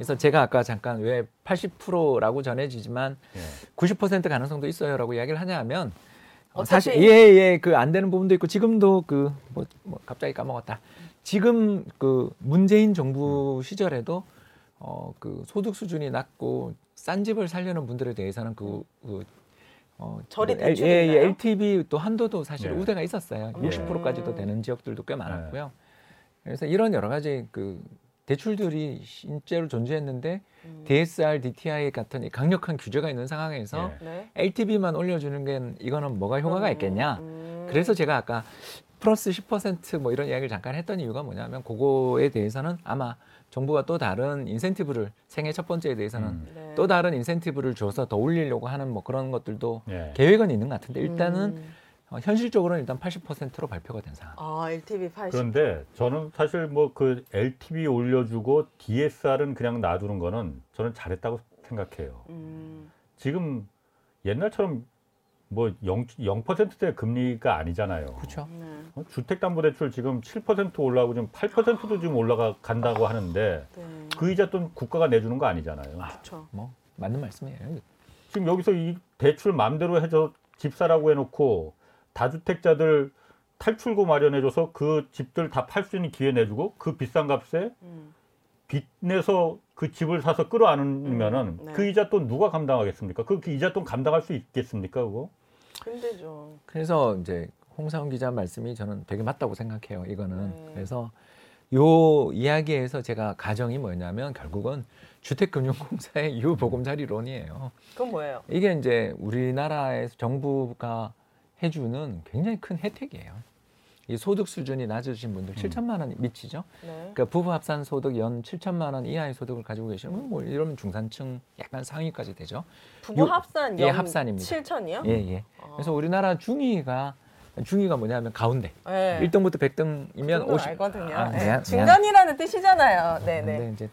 Speaker 4: 아.
Speaker 3: 그래서 제가 아까 잠깐 왜 80%라고 전해지지만
Speaker 2: 예.
Speaker 3: 90% 가능성도 있어요라고 이야기를 하냐면 어,
Speaker 4: 어차피-
Speaker 3: 사실 예예 그안 되는 부분도 있고 지금도 그뭐 갑자기 까먹었다. 지금 그 문재인 정부 시절에도 어 그 소득 수준이 낮고 싼 집을 살려는 분들에 대해서는 그, 그 어,
Speaker 4: 저리
Speaker 3: 그 예, 예? LTV 또 한도도 사실
Speaker 2: 네.
Speaker 3: 우대가 있었어요.
Speaker 4: 네.
Speaker 3: 60%까지도 되는 지역들도 꽤 많았고요. 그래서 이런 여러 가지 그 대출들이 실제로 존재했는데
Speaker 4: 음.
Speaker 3: DSR, DTI 같은 이 강력한 규제가 있는 상황에서
Speaker 2: 예.
Speaker 4: 네.
Speaker 3: LTV만 올려주는 게 이거는 뭐가 효과가
Speaker 4: 음,
Speaker 3: 있겠냐?
Speaker 4: 음.
Speaker 3: 그래서 제가 아까 플러스 10%뭐 이런 이야기를 잠깐 했던 이유가 뭐냐면 그거에 대해서는 아마 정부가 또 다른 인센티브를 생애 첫 번째에 대해서는
Speaker 2: 음.
Speaker 4: 네.
Speaker 3: 또 다른 인센티브를 줘서 더 올리려고 하는 뭐 그런 것들도
Speaker 2: 예.
Speaker 3: 계획은 있는 것 같은데 일단은
Speaker 4: 음.
Speaker 3: 어, 현실적으로는 일단 80%로 발표가 된 상황.
Speaker 4: 아 LTV 80.
Speaker 2: 그런데 저는 사실 뭐 그 LTV 올려주고 DSR은 그냥 놔두는 거는 저는 잘했다고 생각해요.
Speaker 4: 음.
Speaker 2: 지금 옛날처럼 뭐 0, 0%대 금리가 아니잖아요.
Speaker 3: 그렇죠.
Speaker 4: 네.
Speaker 2: 어? 주택담보대출 지금 7% 올라가고 지금 8%도 지금 올라가 간다고 하는데
Speaker 4: 네.
Speaker 2: 그 이자 돈 국가가 내주는 거 아니잖아요.
Speaker 4: 그렇죠.
Speaker 3: 뭐 맞는 말씀이에요.
Speaker 2: 지금 여기서 이 대출 마음대로 해줘 집사라고 해놓고 다주택자들 탈출구 마련해줘서 그 집들 다 팔 수 있는 기회 내주고 그 비싼 값에
Speaker 4: 음.
Speaker 2: 빚 내서 그 집을 사서 끌어안으면은
Speaker 4: 음, 네.
Speaker 2: 그 이자 돈 누가 감당하겠습니까? 그, 그 이자 돈 감당할 수 있겠습니까? 그거?
Speaker 4: 힘들죠.
Speaker 3: 그래서 이제 홍사훈 기자 말씀이 저는 되게 맞다고 생각해요. 이거는
Speaker 4: 네.
Speaker 3: 그래서 요 이야기에서 제가 가정이 뭐냐면 결국은 주택금융공사의 유보금자리론이에요.
Speaker 4: 그건 뭐예요?
Speaker 3: 이게 이제 우리나라에서 정부가 해주는 굉장히 큰 혜택이에요. 이 소득 수준이 낮으신 분들 7천만 원 미치죠.
Speaker 4: 네.
Speaker 3: 그러니까 부부 합산 소득 연 7천만 원 이하의 소득을 가지고 계시면 뭐 이러면 중산층 약간 상위까지 되죠.
Speaker 4: 부부
Speaker 3: 요-
Speaker 4: 합산
Speaker 3: 예,
Speaker 4: 연
Speaker 3: 합산입니다.
Speaker 4: 7천이요?
Speaker 3: 예, 예. 그래서 우리나라 중위가 중위가 뭐냐면 가운데
Speaker 4: 네.
Speaker 3: 1등부터 100등이면
Speaker 4: 그
Speaker 3: 50.
Speaker 4: 알거든요.
Speaker 3: 아,
Speaker 4: 네.
Speaker 3: 미안,
Speaker 4: 중간이라는 뜻이잖아요. 네, 네.
Speaker 3: 이제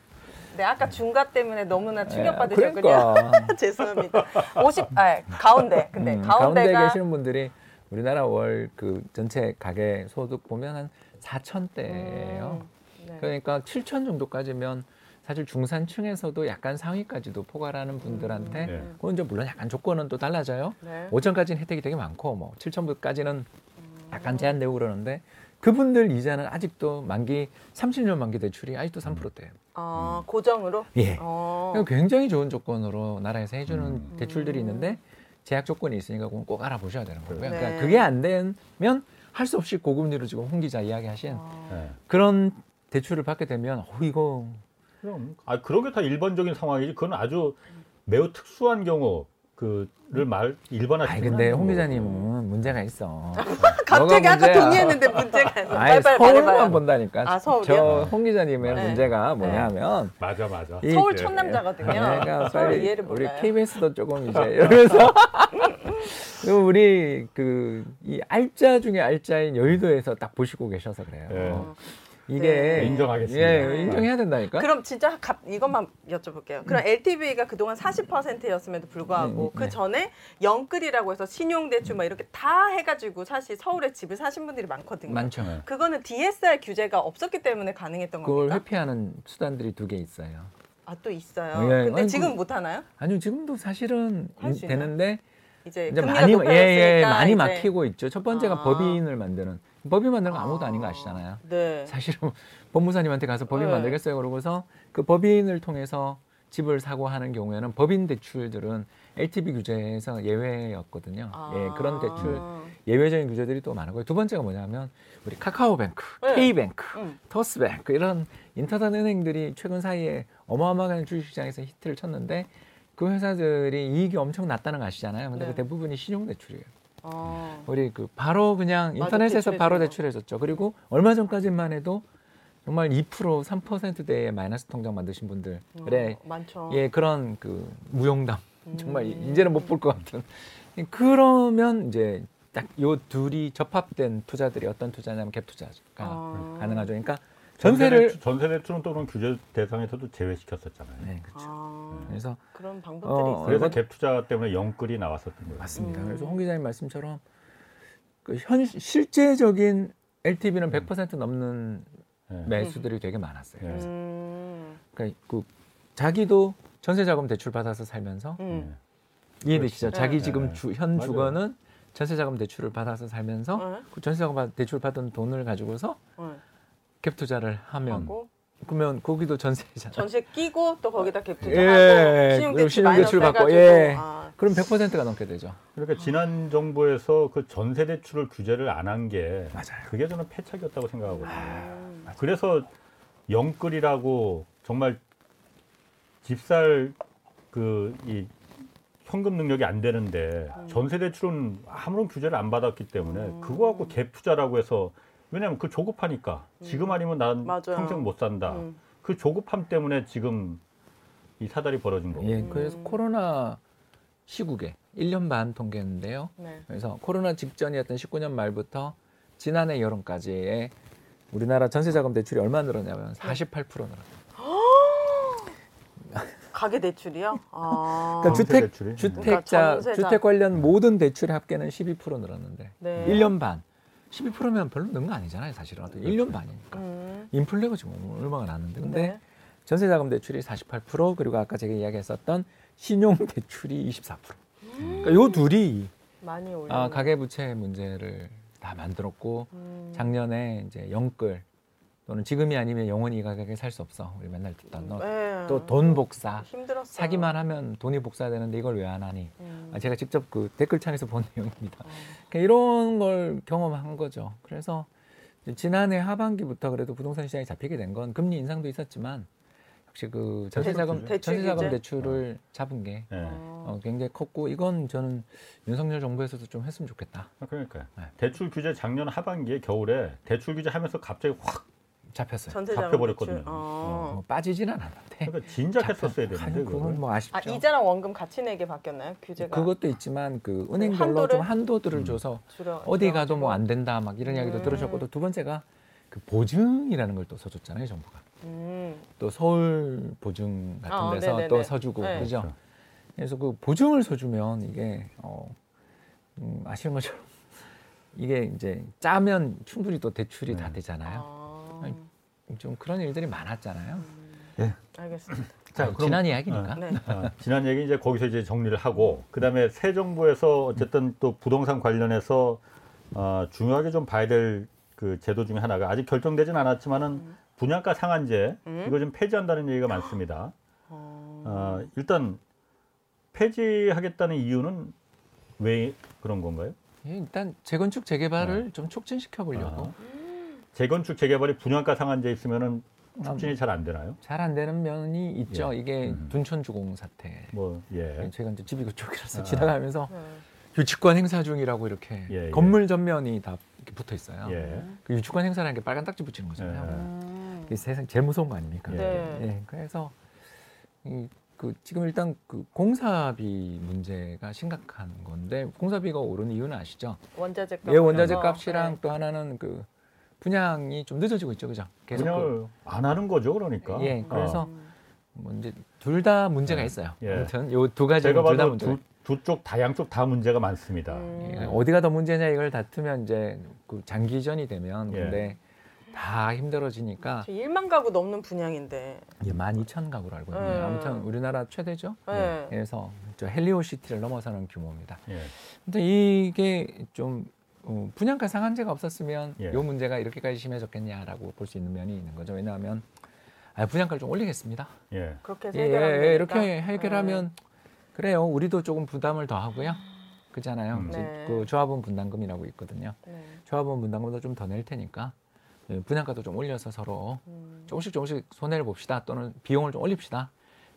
Speaker 4: 네, 아까 중간 때문에 너무나 충격
Speaker 3: 예,
Speaker 4: 받으셨군요.
Speaker 3: 그러니까.
Speaker 4: 죄송합니다. 50, 아, 가운데. 근데
Speaker 3: 음, 가운데
Speaker 4: 가운데가
Speaker 3: 계시는 분들이 우리나라 월 그 전체 가계 소득 보면 한 4천 대예요.
Speaker 4: 음, 네.
Speaker 3: 그러니까 7천 정도까지면 사실 중산층에서도 약간 상위까지도 포괄하는 분들한테
Speaker 2: 네.
Speaker 3: 그건 이제 물론 약간 조건은 또 달라져요.
Speaker 4: 네.
Speaker 3: 5천까지는 혜택이 되게 많고 뭐 7천까지는 약간 제한되고 그러는데 그분들 이자는 아직도 만기 30년 만기 대출이 아직도 3%대예요.
Speaker 4: 아, 고정으로?
Speaker 3: 예.
Speaker 4: 어.
Speaker 3: 그러니까 굉장히 좋은 조건으로 나라에서 해주는
Speaker 2: 음.
Speaker 3: 대출들이 있는데 제약 조건이 있으니까 그건 꼭 알아보셔야 되는 거고요.
Speaker 4: 네.
Speaker 3: 그러니까 그게 안 되면 할 수 없이 고금리로 지금 홍 기자 이야기하신
Speaker 4: 아.
Speaker 2: 네.
Speaker 3: 그런 대출을 받게 되면 어 이거
Speaker 2: 그럼 아 그런 게다 일반적인 상황이지. 그건 아주 매우 특수한 경우 그를 말 일반화.
Speaker 3: 아니 근데 홍 기자님은 문제가 있어.
Speaker 4: 갑자기 아까. 동의했는데 문제가 있어.
Speaker 3: 아니
Speaker 4: 빨리빨리
Speaker 3: 서울만. 본다니까.
Speaker 4: 아, 서울이요?
Speaker 3: 저홍 기자님의
Speaker 4: 네.
Speaker 3: 문제가 뭐냐면
Speaker 2: 맞아 맞아.
Speaker 3: 이-
Speaker 4: 서울
Speaker 2: 예.
Speaker 4: 촌남자거든요.
Speaker 3: 내가
Speaker 4: 서울 이해를
Speaker 3: 우리
Speaker 4: 몰라요.
Speaker 3: KBS도 조금 이제 이러면서 우리 그 이 알짜 중에 알짜인 여의도에서 딱 보시고 계셔서 그래요.
Speaker 2: 예.
Speaker 4: 어.
Speaker 3: 이게
Speaker 4: 네.
Speaker 2: 인정하겠습니다.
Speaker 3: 예, 인정해야 된다니까.
Speaker 4: 그럼 진짜 갑, 이것만 여쭤볼게요. 그럼 LTV가 그동안 40%였음에도 불구하고
Speaker 3: 네,
Speaker 4: 그
Speaker 3: 네.
Speaker 4: 전에 영끌이라고 해서 신용대출 막 이렇게 다 해가지고 사실 서울에 집을 사신 분들이 많거든요.
Speaker 3: 많죠.
Speaker 2: 네.
Speaker 4: 그거는 DSR 규제가 없었기 때문에 가능했던
Speaker 3: 그걸
Speaker 4: 겁니까?
Speaker 3: 회피하는 수단들이 두 개 있어요.
Speaker 4: 아 또 있어요.
Speaker 3: 예,
Speaker 4: 근데
Speaker 3: 아니,
Speaker 4: 지금
Speaker 3: 그-
Speaker 4: 못 하나요?
Speaker 3: 아니요, 지금도 사실은? 되는데
Speaker 4: 이제,
Speaker 3: 이제 많이 예,
Speaker 4: 높아졌으니까
Speaker 3: 예, 많이
Speaker 4: 이제-
Speaker 3: 막히고 있죠. 첫 번째가
Speaker 4: 아.
Speaker 3: 법인을 만드는 법인 만드는 건 아무도 아 닌 거 아시잖아요.
Speaker 4: 네.
Speaker 3: 사실은 법무사님한테 가서 법인
Speaker 4: 네.
Speaker 3: 만들겠어요 그러고서 그 법인을 통해서 집을 사고 하는 경우에는 법인 대출들은 LTV 규제에서 예외였거든요.
Speaker 4: 아.
Speaker 3: 예, 그런 대출 예외적인 규제들이 또 많은 거예요. 두 번째가 뭐냐면 우리 카카오뱅크,
Speaker 4: 네.
Speaker 3: K뱅크,
Speaker 4: 음.
Speaker 3: 터스뱅크 이런 인터넷 은행들이 최근 사이에 어마어마한 주식시장에서 히트를 쳤는데 그 회사들이 이익이 엄청 낮다는 거 아시잖아요. 근데
Speaker 4: 네.
Speaker 3: 그 대부분이 신용대출이에요.
Speaker 4: 어.
Speaker 3: 우리 그 바로 그냥
Speaker 4: 맞아,
Speaker 3: 인터넷에서 바로
Speaker 4: 대출해주는
Speaker 3: 대출해줬죠. 그리고 얼마 전까지만 해도 정말 2% 3%대의 마이너스 통장 만드신 분들의
Speaker 4: 어, 많죠.
Speaker 3: 예 그런 그 무용담 정말
Speaker 4: 음.
Speaker 3: 이제는 못 볼 것 같은 그러면 이제 딱 요 둘이 접합된 투자들이 어떤 투자냐면 갭 투자가
Speaker 4: 아.
Speaker 3: 가능하죠. 그러니까 전세를
Speaker 2: 전세대출, 전세 대출은 또 그런 규제 대상에서도 제외시켰었잖아요.
Speaker 3: 네 그렇죠.
Speaker 4: 아,
Speaker 3: 그래서
Speaker 4: 그런 방법들이
Speaker 3: 어,
Speaker 4: 있어요.
Speaker 2: 그래서 갭 투자 때문에 영끌이 나왔었던 거예요.
Speaker 3: 맞습니다.
Speaker 4: 음.
Speaker 3: 그래서 홍 기자님 말씀처럼 그 현 실제적인 LTV는 100% 넘는
Speaker 2: 예.
Speaker 3: 매수들이 되게 많았어요.
Speaker 2: 네.
Speaker 4: 음.
Speaker 3: 그러니까 그 자기도 전세 자금 대출 받아서 살면서
Speaker 4: 음.
Speaker 3: 이해되시죠?
Speaker 4: 그렇지.
Speaker 3: 자기
Speaker 2: 네.
Speaker 3: 지금 주, 현
Speaker 2: 맞아요.
Speaker 3: 주거는 전세 자금 대출을 받아서 살면서
Speaker 4: 네.
Speaker 3: 그 전세 자금 받- 대출 받은 돈을 가지고서
Speaker 4: 네.
Speaker 3: 갭 투자를 하면
Speaker 4: 하고
Speaker 3: 그러면 거기도 전세잖아.
Speaker 4: 전세 끼고 또 거기다 갭 투자하고
Speaker 3: 예,
Speaker 4: 신용대출,
Speaker 3: 신용대출 받고. 예.
Speaker 4: 아,
Speaker 3: 그럼 100%가 넘게 되죠.
Speaker 2: 그러니까 지난 정부에서 그 전세 대출을 규제를 안 한 게
Speaker 3: 맞아요.
Speaker 2: 그게 저는 패착이었다고 생각하거든요.
Speaker 4: 음.
Speaker 2: 그래서 영끌이라고 정말 집살 그 이 현금 능력이 안 되는데
Speaker 4: 음.
Speaker 2: 전세 대출은 아무런 규제를 안 받았기 때문에
Speaker 4: 음.
Speaker 2: 그거 갖고 갭 투자라고 해서 왜냐하면 그 조급하니까 지금 아니면 난
Speaker 4: 음. 맞아요.
Speaker 2: 평생 못 산다.
Speaker 4: 음.
Speaker 2: 그 조급함 때문에 지금 이 사달이 벌어진 거고.
Speaker 3: 예, 그래서
Speaker 4: 음.
Speaker 3: 코로나 시국에 1년 반 통계인데요.
Speaker 4: 네.
Speaker 3: 그래서 코로나 직전이었던 19년 말부터 지난해 여름까지의 우리나라 전세 자금 대출이 얼마 늘었냐면 48% 늘었어요.
Speaker 4: 가계 대출이요? 아.
Speaker 3: 그러니까 주택
Speaker 2: 대출이?
Speaker 3: 주택자
Speaker 4: 그러니까.
Speaker 3: 주택 관련 모든 대출의 합계는 12% 늘었는데
Speaker 4: 네.
Speaker 3: 1년 반 12%면 별로 는거 아니잖아요, 사실은. 1년 반이니까.
Speaker 4: 음.
Speaker 3: 인플레가 지금 얼마가 났는데. 근데
Speaker 4: 네.
Speaker 3: 전세 자금 대출이 48% 그리고 아까 제가 이야기했었던 신용 대출이 24%. 그러니까 요 둘이
Speaker 4: 많이 올려.
Speaker 3: 아, 가계 부채 문제를 다 만들었고
Speaker 4: 음.
Speaker 3: 작년에 이제 영끌 또는 지금이 아니면 영원히 이 가격에 살 수 없어. 우리 맨날 듣던
Speaker 4: 네.
Speaker 3: 또돈 복사.
Speaker 4: 힘들었어요.
Speaker 3: 사기만 하면 돈이 복사되는데 이걸 왜 안 하니?
Speaker 4: 음.
Speaker 3: 아, 제가 직접 그 댓글창에서 본 내용입니다.
Speaker 4: 어.
Speaker 3: 그러니까 이런 걸 경험한 거죠. 그래서 지난해 하반기부터 그래도 부동산 시장이 잡히게 된 건 금리 인상도 있었지만 역시 그 전세자금
Speaker 4: 대출
Speaker 3: 전세자금? 대출을 잡은 게
Speaker 2: 예.
Speaker 4: 어.
Speaker 3: 어, 굉장히 컸고 이건 저는 윤석열 정부에서도 좀 했으면 좋겠다.
Speaker 2: 그러니까요.
Speaker 3: 네.
Speaker 2: 대출 규제 작년 하반기에 겨울에 대출 규제 하면서 갑자기 확
Speaker 3: 잡혔어요.
Speaker 4: 전세자금
Speaker 2: 잡혀버렸거든요.
Speaker 4: 대출. 어.
Speaker 3: 어, 빠지진 않았는데.
Speaker 2: 그러니까 진작했었어야
Speaker 3: 잡혀- 아니,
Speaker 2: 되는데
Speaker 3: 그건. 뭐 아쉽죠.
Speaker 4: 아 이자랑 원금 같이 내게 바뀌었나요? 규제가
Speaker 3: 그것도 있지만 그 은행별로
Speaker 4: 한도를?
Speaker 3: 좀 한도들을
Speaker 2: 음.
Speaker 3: 줘서
Speaker 4: 줄여
Speaker 3: 어디 가도 뭐. 안 된다 막 이런 이야기도
Speaker 4: 음.
Speaker 3: 들으셨고 또 두 번째가 그 보증이라는 걸 또 써줬잖아요 정부가.
Speaker 4: 음.
Speaker 3: 또 서울 보증 같은
Speaker 4: 아,
Speaker 3: 데서
Speaker 4: 네네네.
Speaker 3: 또 서주고
Speaker 4: 네.
Speaker 3: 그죠.
Speaker 2: 그렇죠.
Speaker 3: 그래서 그 보증을 서주면 이게 어, 음, 아시는 것처럼 이게 이제 짜면 충분히 또 대출이
Speaker 2: 네.
Speaker 3: 다 되잖아요.
Speaker 4: 아.
Speaker 3: 좀 그런 일들이 많았잖아요.
Speaker 4: 음. 알겠습니다.
Speaker 2: 자,
Speaker 3: 아,
Speaker 2: 그럼-
Speaker 3: 지난 이야기니까.
Speaker 4: 네.
Speaker 2: 아, 지난 얘기 이제 거기서 이제 정리를 하고 그다음에 새 정부에서 어쨌든 또 부동산 관련해서 어, 중요하게 좀 봐야 될 그 제도 중에 하나가 아직 결정되진 않았지만은 분양가 상한제
Speaker 4: 음.
Speaker 2: 이거 좀 폐지한다는 얘기가 많습니다.
Speaker 4: 어.
Speaker 2: 어, 일단 폐지하겠다는 이유는 왜 그런 건가요?
Speaker 3: 예, 일단 재건축 재개발을 좀 촉진시켜 보려고
Speaker 2: 아, 재건축 재개발이 분양가 상한제 있으면은 촉진이 잘 안 되나요?
Speaker 3: 잘 안 되는 면이 있죠.
Speaker 2: 예.
Speaker 3: 이게
Speaker 2: 음.
Speaker 3: 둔촌주공 사태.
Speaker 2: 뭐 예.
Speaker 3: 제가 이제 집이 그쪽이라서
Speaker 2: 아.
Speaker 3: 지나가면서
Speaker 4: 네.
Speaker 3: 유치권 행사 중이라고 이렇게
Speaker 2: 예, 예.
Speaker 3: 건물 전면이 다 이렇게 붙어 있어요.
Speaker 2: 예.
Speaker 3: 그 유치권 행사라는 게 빨간 딱지 붙이는 거잖아요.
Speaker 2: 예.
Speaker 4: 음.
Speaker 3: 그게 세상 제일 무서운 거 아닙니까?
Speaker 2: 예.
Speaker 4: 네.
Speaker 3: 예, 그래서 이, 그 지금 일단 그 공사비 문제가 심각한 건데 공사비가 오른 이유는 아시죠?
Speaker 4: 원자재 값.
Speaker 3: 예, 원자재. 값이랑
Speaker 4: 네.
Speaker 3: 또 하나는 그 분양이 좀 늦어지고 있죠, 그죠? 계속 그-
Speaker 2: 분양을 안 하는 거죠, 그러니까.
Speaker 3: 예, 그래서
Speaker 4: 음.
Speaker 3: 뭐 이제 둘 다 문제가
Speaker 2: 예.
Speaker 3: 있어요.
Speaker 2: 예.
Speaker 3: 아무튼 요 두 가지
Speaker 2: 제가
Speaker 3: 둘다
Speaker 2: 봐도
Speaker 3: 문제가
Speaker 2: 두, 두쪽 다 양쪽 다 문제가 많습니다.
Speaker 4: 음.
Speaker 3: 예, 어디가 더 문제냐 이걸 다투면 이제 그 장기전이 되면
Speaker 2: 예.
Speaker 3: 근데 다 힘들어지니까
Speaker 4: 저 1만 가구 넘는 분양인데.
Speaker 3: 예, 12,000 가구로 알고 있네요.
Speaker 4: 음.
Speaker 3: 아무튼 우리나라 최대죠.
Speaker 4: 네.
Speaker 3: 그래서 저 헬리오 시티를 넘어서는 규모입니다.
Speaker 2: 예.
Speaker 3: 근데 이게 좀 어, 분양가 상한제가 없었으면
Speaker 2: 예.
Speaker 3: 이 문제가 이렇게까지 심해졌겠냐라고 볼 수 있는 면이 있는 거죠. 왜냐하면 아, 분양가를 좀 올리겠습니다.
Speaker 2: 예.
Speaker 4: 그렇게 해서
Speaker 3: 예, 예. 이렇게 해결하면 그래요. 우리도 조금 부담을 더 하고요. 그잖아요.
Speaker 2: 음.
Speaker 3: 이제
Speaker 4: 네.
Speaker 3: 그 조합원 분담금이라고 있거든요.
Speaker 4: 네. 네.
Speaker 3: 조합원 분담금도 좀 더 낼 테니까 예, 분양가도 좀 올려서 서로
Speaker 4: 음.
Speaker 3: 조금씩 조금씩 손해를 봅시다. 또는 비용을 좀 올립시다.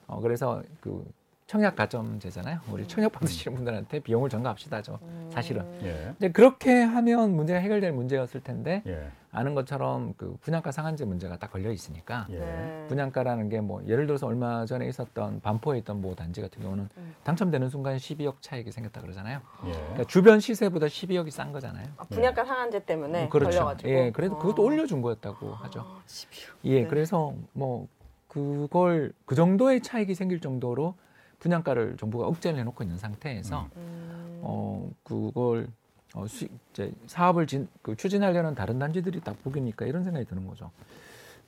Speaker 3: 어, 그래서 그 청약 가점제잖아요. 우리 청약 받으시는 분들한테 비용을 전가합시다. 저 사실은.
Speaker 2: 예.
Speaker 3: 근데 그렇게 하면 문제가 해결될 문제였을 텐데
Speaker 2: 예.
Speaker 3: 아는 것처럼 그 분양가 상한제 문제가 딱 걸려 있으니까
Speaker 2: 예.
Speaker 4: 네.
Speaker 3: 분양가라는 게 뭐 예를 들어서 얼마 전에 있었던 반포에 있던 모 단지 같은 경우는
Speaker 4: 음.
Speaker 3: 당첨되는 순간 12억 차익이 생겼다 그러잖아요.
Speaker 2: 예.
Speaker 3: 그러니까 주변 시세보다 12억이 싼 거잖아요.
Speaker 4: 아, 분양가 상한제 때문에
Speaker 3: 그렇죠.
Speaker 4: 걸려가지고.
Speaker 3: 예, 그래도 그것도
Speaker 4: 어.
Speaker 3: 올려준 거였다고 하죠.
Speaker 4: 아, 12억.
Speaker 3: 예,
Speaker 4: 네.
Speaker 3: 그래서 뭐 그걸 그 정도의 차익이 생길 정도로 분양가를 정부가 억제를 해놓고 있는 상태에서
Speaker 4: 음.
Speaker 3: 어 그걸 어, 수, 이제 사업을 진, 그 추진하려는 다른 단지들이 딱 보기니까 이런 생각이 드는 거죠.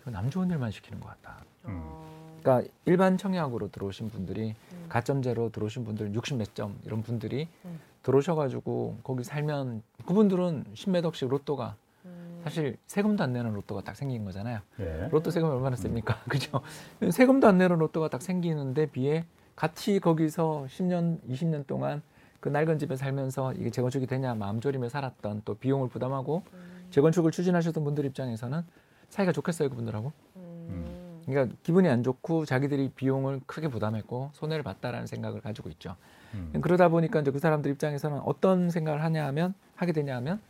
Speaker 3: 남 좋은 일만 시키는 것 같다.
Speaker 4: 어.
Speaker 3: 그러니까 일반 청약으로 들어오신 분들이
Speaker 4: 음.
Speaker 3: 가점제로 들어오신 분들 60몇 점 이런 분들이
Speaker 4: 음.
Speaker 3: 들어오셔가지고 거기 살면 그분들은 10몇 억씩 로또가
Speaker 4: 음.
Speaker 3: 사실 세금도 안 내는 로또가 딱 생긴 거잖아요.
Speaker 2: 예.
Speaker 3: 로또 세금이 얼마나 셉니까? 그죠? 세금도 안 내는 로또가 딱 생기는데 비해 같이 거기서 10년, 20년 동안 그 낡은 집에 살면서 이게 재건축이 되냐 마음 졸이며 살았던 또 비용을 부담하고
Speaker 4: 음.
Speaker 3: 재건축을 추진하셨던 분들 입장에서는 사이가 좋겠어요 그분들하고
Speaker 4: 음.
Speaker 3: 그러니까 기분이 안 좋고 자기들이 비용을 크게 부담했고 손해를 봤다라는 생각을 가지고 있죠
Speaker 2: 음.
Speaker 3: 그러다 보니까 이제 그 사람들 입장에서는 어떤 생각을 하냐 하면 하게 되냐 하면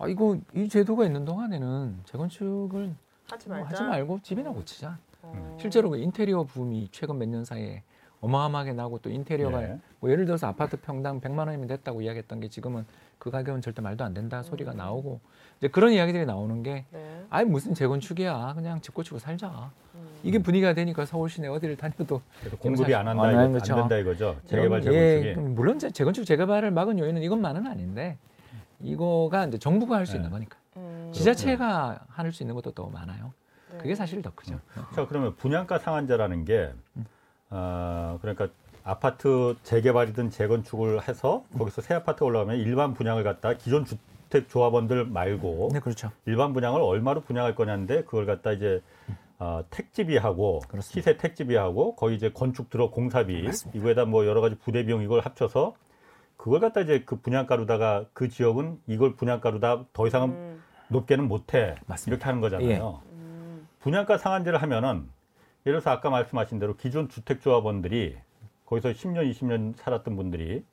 Speaker 3: 아 이거 이 제도가 있는 동안에는 재건축을
Speaker 4: 하지
Speaker 3: 뭐. 하지 말고 집이나 고치자
Speaker 4: 어.
Speaker 3: 실제로 그 인테리어 붐이 최근 몇 년 사이에 어마어마하게 나고 또 인테리어가
Speaker 2: 예.
Speaker 3: 뭐 예를 들어서 아파트 평당 100만 원이면 됐다고 이야기했던 게 지금은 그 가격은 절대 말도 안 된다 소리가 나오고 이제 그런 이야기들이 나오는 게
Speaker 4: 네.
Speaker 3: 아니 무슨 재건축이야 그냥 집 고치고 살자
Speaker 4: 음.
Speaker 3: 이게 분위기가 되니까 서울 시내 어디를 다녀도
Speaker 2: 공급이 안 한다
Speaker 3: 아,
Speaker 2: 이거, 안
Speaker 3: 그렇죠.
Speaker 2: 된다 이거죠. 재개발
Speaker 3: 예,
Speaker 2: 재건축이.
Speaker 3: 그럼 물론 재- 재건축 재개발을 막은 요인은 이것만은 아닌데 이거가 이제 정부가 할수
Speaker 2: 네.
Speaker 3: 있는 거니까
Speaker 4: 음.
Speaker 3: 지자체가 할 수 있는 것도 더 많아요
Speaker 4: 네.
Speaker 3: 그게 사실 더 크죠
Speaker 2: 자 그러면 분양가 상한제라는 게 어, 그러니까 아파트 재개발이든 재건축을 해서 거기서 새 아파트 올라오면 일반 분양을 갖다 기존 주택 조합원들 말고
Speaker 3: 네 그렇죠
Speaker 2: 일반 분양을 얼마로 분양할 거냐인데 그걸 갖다 이제 어, 택지비하고
Speaker 3: 그렇습니다.
Speaker 2: 시세 택지비하고 거의 이제 건축 들어 공사비
Speaker 3: 맞습니다.
Speaker 2: 이거에다 뭐 여러 가지 부대 비용 이걸 합쳐서 그걸 갖다 이제 그 분양가로다가 그 지역은 이걸 분양가로다 더 이상은
Speaker 4: 음.
Speaker 2: 높게는 못해
Speaker 3: 맞습니다.
Speaker 2: 이렇게 하는 거잖아요.
Speaker 4: 음.
Speaker 2: 분양가 상한제를 하면은 예를 들어서 아까 말씀하신 대로 기존 주택조합원들이 거기서 10년, 20년 살았던 분들이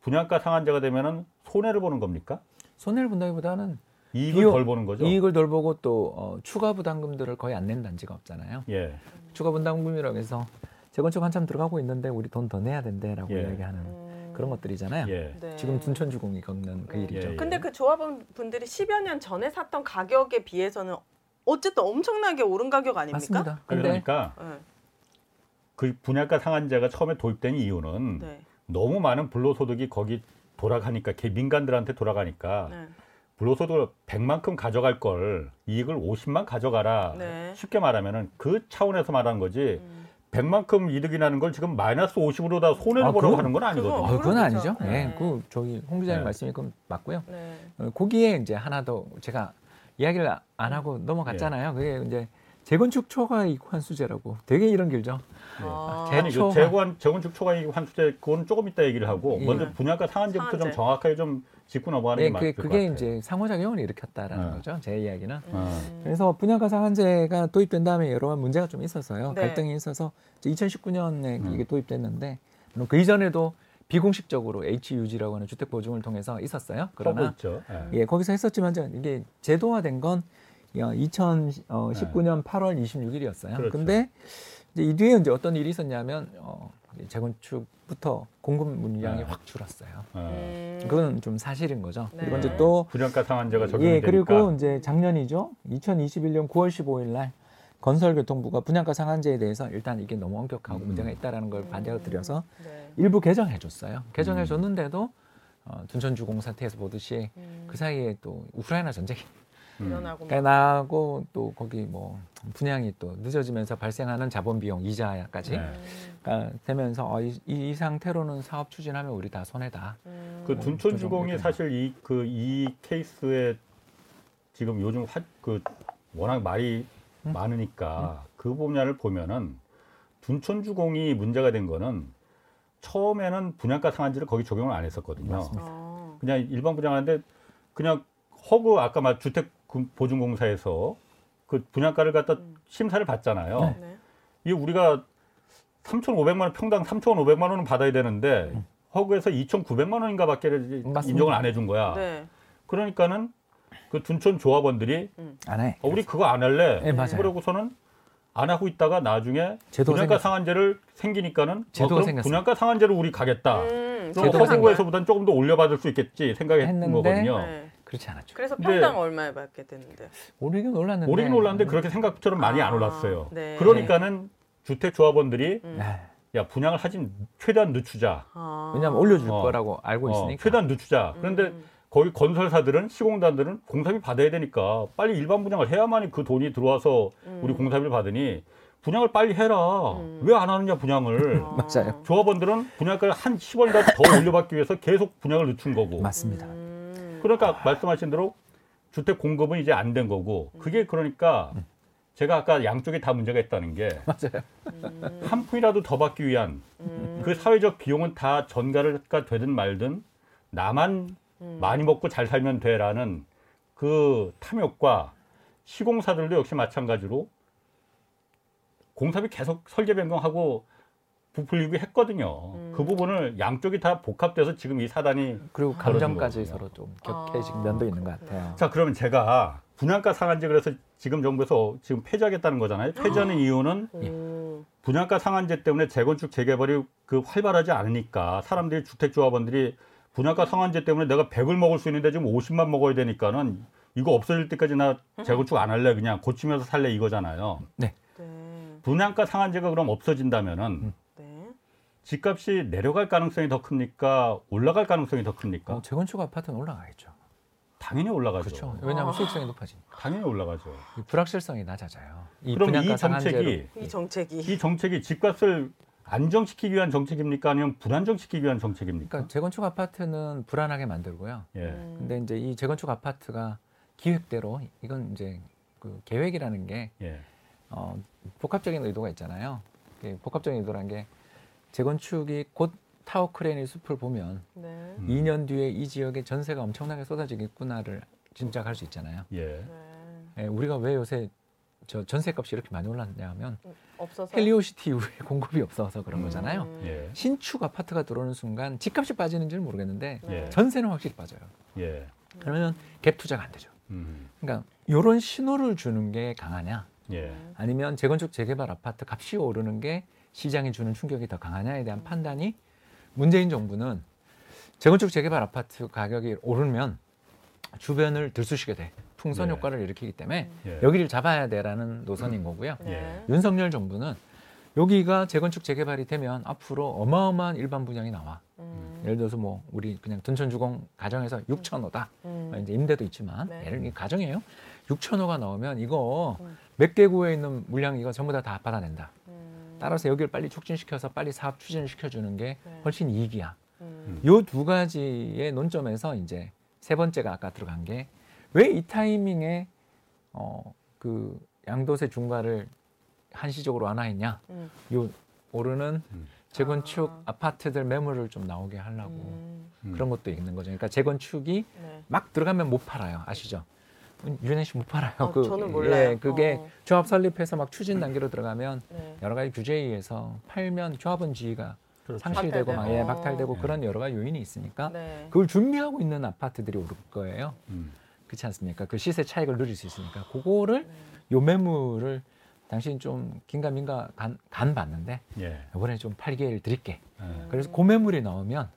Speaker 2: 분양가 상한제가 되면은 손해를 보는 겁니까?
Speaker 3: 손해를 본다기보다는
Speaker 2: 이익을
Speaker 3: 비용-
Speaker 2: 덜 보는 거죠?
Speaker 3: 이익을 덜 보고 또 어, 추가 부담금들을 거의 안 낸 단지가 없잖아요.
Speaker 2: 예.
Speaker 3: 추가 부담금이라고 해서 재건축 한참 들어가고 있는데 우리 돈 더 내야 된대라고
Speaker 2: 예.
Speaker 3: 이야기하는
Speaker 4: 음.
Speaker 3: 그런 것들이잖아요.
Speaker 2: 예.
Speaker 4: 네.
Speaker 3: 지금 둔촌주공이 겪는 그
Speaker 4: 네.
Speaker 3: 일이죠.
Speaker 2: 예, 예.
Speaker 4: 근데 그 조합원 분들이 10여 년 전에 샀던 가격에 비해서는 어쨌든 엄청나게 오른 가격 아닙니까?
Speaker 3: 맞습니다. 근데
Speaker 2: 그러니까
Speaker 4: 네.
Speaker 2: 그 분양가 상한제가 처음에 도입된 이유는
Speaker 4: 네.
Speaker 2: 너무 많은 불로소득이 거기 돌아가니까 개 민간들한테 돌아가니까
Speaker 4: 네.
Speaker 2: 불로소득을 100만큼 가져갈 걸 이익을 50만 가져가라.
Speaker 4: 네.
Speaker 2: 쉽게 말하면은 그 차원에서 말하는 거지.
Speaker 4: 음.
Speaker 2: 100만큼 이득이 나는 걸 지금 마이너스 50으로 다 손해를
Speaker 3: 아,
Speaker 2: 보려고
Speaker 3: 그건-
Speaker 2: 하는 건 아니거든요.
Speaker 4: 그거-
Speaker 3: 어, 그건
Speaker 4: 그렇죠.
Speaker 3: 아니죠. 예,
Speaker 4: 네.
Speaker 3: 그 저기 홍 기자님
Speaker 2: 네.
Speaker 3: 말씀이 그건 맞고요.
Speaker 4: 네.
Speaker 3: 어, 거기에 이제 하나 더 제가 이야기를 안 하고 넘어갔잖아요. 그게 이제 재건축 초과이익 환수제라고 되게 이런 길죠.
Speaker 4: 아.
Speaker 3: 제-
Speaker 2: 아니 그. 재건 재건축 초과이익 환수제 그건 조금 이따 얘기를 하고
Speaker 3: 예.
Speaker 2: 먼저 분양가 상한제부터 좀
Speaker 4: 상한제.
Speaker 2: 정확하게 좀 짚고 넘어가는
Speaker 3: 예,
Speaker 2: 게
Speaker 3: 그,
Speaker 2: 맞을 것
Speaker 3: 그게
Speaker 2: 같아요.
Speaker 3: 이제 상호작용을 일으켰다라는
Speaker 2: 네.
Speaker 3: 거죠. 제 이야기는.
Speaker 2: 어.
Speaker 3: 그래서 분양가 상한제가 도입된 다음에 여러 가지 문제가 좀 있었어요.
Speaker 4: 네.
Speaker 3: 갈등이 있어서 2019년에
Speaker 2: 음.
Speaker 3: 이게 도입됐는데 물론 그 이전에도 비공식적으로 HUG라고 하는 주택 보증을 통해서 있었어요. 그러나
Speaker 2: 있죠. 예.
Speaker 3: 예, 거기서 했었지만 이게 제도화된 건 2019년 8월 26일이었어요.
Speaker 2: 그렇죠.
Speaker 3: 근데 이제 이 뒤에 이제 어떤 일이 있었냐면 어, 재건축부터 공급 물량이
Speaker 2: 네.
Speaker 3: 확 줄었어요.
Speaker 2: 어.
Speaker 4: 음.
Speaker 3: 그건 좀 사실인 거죠.
Speaker 4: 네.
Speaker 3: 그리고 이제 또
Speaker 2: 분양가 상한제가 적용이
Speaker 3: 예,
Speaker 2: 되니까
Speaker 3: 그리고 이제 작년이죠. 2021년 9월 15일 날 건설교통부가 분양가 상한제에 대해서 일단 이게 너무 엄격하고
Speaker 2: 음.
Speaker 3: 문제가 있다라는 걸 반대가 드려서
Speaker 4: 네.
Speaker 3: 일부 개정해 줬어요. 개정해
Speaker 2: 음.
Speaker 3: 줬는데도 어, 둔천주공 사태에서 보듯이
Speaker 4: 음.
Speaker 3: 그 사이에 또 우크라이나 전쟁이
Speaker 2: 음.
Speaker 4: 일어나고
Speaker 3: 그러니까 나고 또 거기 뭐 분양이 또 늦어지면서 발생하는 자본 비용 이자까지
Speaker 2: 네.
Speaker 4: 음.
Speaker 3: 가 되면서 어, 이, 이 상태로는 사업 추진하면 우리 다 손해다.
Speaker 4: 음.
Speaker 2: 그
Speaker 3: 음,
Speaker 2: 둔촌주공이 사실 이그 이 케이스에 지금 요즘 화, 그 워낙 말이
Speaker 3: 음.
Speaker 2: 많으니까 그 분야를 보면은 둔촌주공이 문제가 된 거는 처음에는 분양가 상한제를 거기 적용을 안 했었거든요.
Speaker 3: 맞습니다.
Speaker 4: 아.
Speaker 2: 그냥 일반 분양하는데 그냥 허그 아까 말 주택 그 보증공사에서 그 분양가를 갖다
Speaker 4: 음.
Speaker 2: 심사를 받잖아요.
Speaker 3: 네.
Speaker 4: 네.
Speaker 2: 이게 우리가 3,500만 원 평당 3,500만 원은 받아야 되는데 허그에서 2,900만 원인가밖에
Speaker 3: 맞습니다.
Speaker 2: 인정을 안 해준 거야.
Speaker 4: 네.
Speaker 2: 그러니까는 그 둔촌 조합원들이
Speaker 3: 안 해.
Speaker 2: 어, 우리 그거 안 할래.
Speaker 3: 네, 맞아요.
Speaker 2: 그러고서는 안 하고 있다가 나중에 분양가
Speaker 3: 생겼어요.
Speaker 2: 상한제를 생기니까는 어,
Speaker 3: 제도가
Speaker 2: 그럼
Speaker 3: 생겼어요.
Speaker 2: 분양가 상한제를 우리 가겠다.
Speaker 4: 음,
Speaker 2: 그럼
Speaker 3: 제도가
Speaker 2: 허그에서보다는 조금 더 올려받을 수 있겠지 생각했던
Speaker 3: 했는데
Speaker 2: 거거든요.
Speaker 4: 네.
Speaker 3: 그렇지 않았죠.
Speaker 4: 그래서
Speaker 2: 근데-
Speaker 4: 평당 얼마에 받게 됐는데.
Speaker 3: 오르긴 올랐는데.
Speaker 2: 오르긴 올랐는데 그렇게 생각처럼 많이 안
Speaker 4: 아,
Speaker 2: 올랐어요.
Speaker 4: 네.
Speaker 2: 그러니까는 주택 조합원들이
Speaker 4: 음.
Speaker 3: 네.
Speaker 2: 야 분양을 하진 최대한 늦추자.
Speaker 4: 아.
Speaker 3: 왜냐하면 올려줄
Speaker 2: 어.
Speaker 3: 거라고 알고
Speaker 2: 어,
Speaker 3: 있으니까.
Speaker 2: 최대한 늦추자. 그런데
Speaker 4: 음.
Speaker 2: 거기 건설사들은 시공단들은 공사비 받아야 되니까 빨리 일반 분양을 해야만이 그 돈이 들어와서 우리
Speaker 4: 음.
Speaker 2: 공사비를 받으니 분양을 빨리 해라.
Speaker 4: 음.
Speaker 2: 왜안 하느냐 분양을.
Speaker 4: 아.
Speaker 3: 맞아요.
Speaker 2: 조합원들은 분양가를 한 10원이라도 더 올려받기 위해서 계속 분양을 늦춘 거고.
Speaker 3: 맞습니다.
Speaker 4: 음.
Speaker 2: 그러니까 말씀하신 대로 주택 공급은 이제 안 된 거고. 그게 그러니까 제가 아까 양쪽에 다 문제가 있다는 게 한
Speaker 3: 맞아요.
Speaker 2: 푼이라도 더 받기 위한
Speaker 4: 음.
Speaker 2: 그 사회적 비용은 다 전가가 되든 말든 나만
Speaker 4: 음.
Speaker 2: 많이 먹고 잘 살면 돼라는 그 탐욕과 시공사들도 역시 마찬가지로 공사비 계속 설계 변경하고 부풀리고 했거든요.
Speaker 4: 음.
Speaker 2: 그 부분을 양쪽이 다 복합돼서 지금 이 사단이
Speaker 3: 그리고 감정까지. 서로 좀 격해진
Speaker 4: 아.
Speaker 3: 면도 있는 것 같아요.
Speaker 2: 자 그러면 제가 분양가 상한제 그래서 지금 정부에서 지금 폐지하겠다는 거잖아요. 폐지하는 이유는
Speaker 4: 오.
Speaker 2: 분양가 상한제 때문에 재건축 재개발이 그 활발하지 않으니까 사람들이 주택 조합원들이 분양가 상한제 때문에 내가 100을 먹을 수 있는데 지금 50만 먹어야 되니까는 이거 없어질 때까지 나 재건축 안 할래 그냥 고치면서 살래 이거잖아요.
Speaker 4: 네.
Speaker 2: 분양가 상한제가 그럼 없어진다면은
Speaker 4: 네.
Speaker 2: 집값이 내려갈 가능성이 더 큽니까? 올라갈 가능성이 더 큽니까?
Speaker 3: 어, 재건축 아파트는 올라가겠죠.
Speaker 2: 당연히 올라가죠.
Speaker 3: 그렇죠. 왜냐하면
Speaker 4: 아.
Speaker 3: 수익성이 높아지니까.
Speaker 2: 당연히 올라가죠.
Speaker 3: 이 불확실성이 낮아져요. 이
Speaker 2: 그럼
Speaker 3: 분양가
Speaker 2: 이
Speaker 3: 상한제로
Speaker 2: 정책이
Speaker 4: 이 정책이.
Speaker 2: 이 정책이 집값을 안정시키기 위한 정책입니까? 아니면 불안정시키기 위한 정책입니까?
Speaker 3: 그러니까 재건축 아파트는 불안하게 만들고요.
Speaker 2: 예.
Speaker 4: 음.
Speaker 3: 근데 이제 이 재건축 아파트가 기획대로 이건 이제 그 계획이라는 게
Speaker 2: 예.
Speaker 3: 어, 복합적인 의도가 있잖아요. 그 복합적인 의도란 게 재건축이 곧 타워 크레인의 숲을 보면
Speaker 4: 네.
Speaker 2: 음.
Speaker 3: 2년 뒤에 이 지역에 전세가 엄청나게 쏟아지겠구나를 짐작할 수 있잖아요.
Speaker 2: 예.
Speaker 4: 네.
Speaker 3: 예, 우리가 왜 요새 저 전세값이 이렇게 많이 올랐냐 하면
Speaker 4: 없어서.
Speaker 3: 헬리오시티 이후에 공급이 없어서 그런
Speaker 4: 음.
Speaker 3: 거잖아요.
Speaker 2: 예.
Speaker 3: 신축 아파트가 들어오는 순간 집값이 빠지는지는 모르겠는데
Speaker 2: 예.
Speaker 3: 전세는 확실히 빠져요.
Speaker 2: 예.
Speaker 3: 그러면 갭 투자가 안 되죠.
Speaker 2: 음.
Speaker 3: 그러니까 이런 신호를 주는 게 강하냐
Speaker 2: 예.
Speaker 3: 아니면 재건축 재개발 아파트 값이 오르는 게 시장이 주는 충격이 더 강하냐에 대한 판단이 문재인 정부는 재건축 재개발 아파트 가격이 오르면 주변을 들쑤시게 돼 풍선
Speaker 2: 네.
Speaker 3: 효과를 일으키기 때문에
Speaker 2: 예.
Speaker 3: 여기를 잡아야 돼라는 노선인 거고요.
Speaker 4: 네.
Speaker 3: 윤석열 정부는 여기가 재건축 재개발이 되면 앞으로 어마어마한 일반 분양이 나와.
Speaker 4: 음.
Speaker 3: 예를 들어서 뭐 우리 그냥 둔천주공 가정에서 6천호다.
Speaker 4: 음.
Speaker 3: 이제 임대도 있지만
Speaker 4: 네.
Speaker 3: 예를 들어 가정이에요. 6천호가 나오면 이거
Speaker 4: 음.
Speaker 3: 몇 개구에 있는 물량 이거 전부 다다 받아낸다.
Speaker 4: 음.
Speaker 3: 따라서 여기를 빨리 촉진시켜서 빨리 사업 추진을 시켜주는 게
Speaker 4: 네.
Speaker 3: 훨씬 이익이야.
Speaker 4: 음.
Speaker 3: 요두 가지의 논점에서 이제 세 번째가 아까 들어간 게 왜 이 타이밍에 어 그 양도세 중과를 한시적으로 완화했냐?
Speaker 4: 음.
Speaker 3: 요 오르는
Speaker 2: 음.
Speaker 3: 재건축
Speaker 4: 아.
Speaker 3: 아. 파트들 매물을 좀 나오게 하려고
Speaker 4: 음.
Speaker 2: 음.
Speaker 3: 그런 것도 있는 거죠. 그러니까 재건축이
Speaker 4: 네.
Speaker 3: 막 들어가면 못 팔아요. 아시죠? 윤혜 씨못 팔아요.
Speaker 4: 어, 저는 몰라요.
Speaker 3: 예, 그게
Speaker 4: 어.
Speaker 3: 조합 설립해서 막 추진 단계로 들어가면
Speaker 4: 네.
Speaker 3: 여러 가지 규제에 의해서 팔면 조합원 지위가
Speaker 2: 그렇죠.
Speaker 3: 상실되고 막 예,
Speaker 4: 박탈되고.
Speaker 3: 박탈되고
Speaker 2: 네.
Speaker 3: 그런 여러 가지 요인이 있으니까
Speaker 4: 네.
Speaker 3: 그걸 준비하고 있는 아파트들이 오를 거예요.
Speaker 2: 음.
Speaker 3: 그렇지 않습니까? 그 시세 차익을 누릴 수 있으니까 그거를
Speaker 4: 네.
Speaker 3: 요 매물을 당신 좀 긴가민가 간, 간 봤는데
Speaker 2: 예.
Speaker 3: 이번에 좀 팔기회를 드릴게.
Speaker 2: 예.
Speaker 3: 그래서 그 매물이 나오면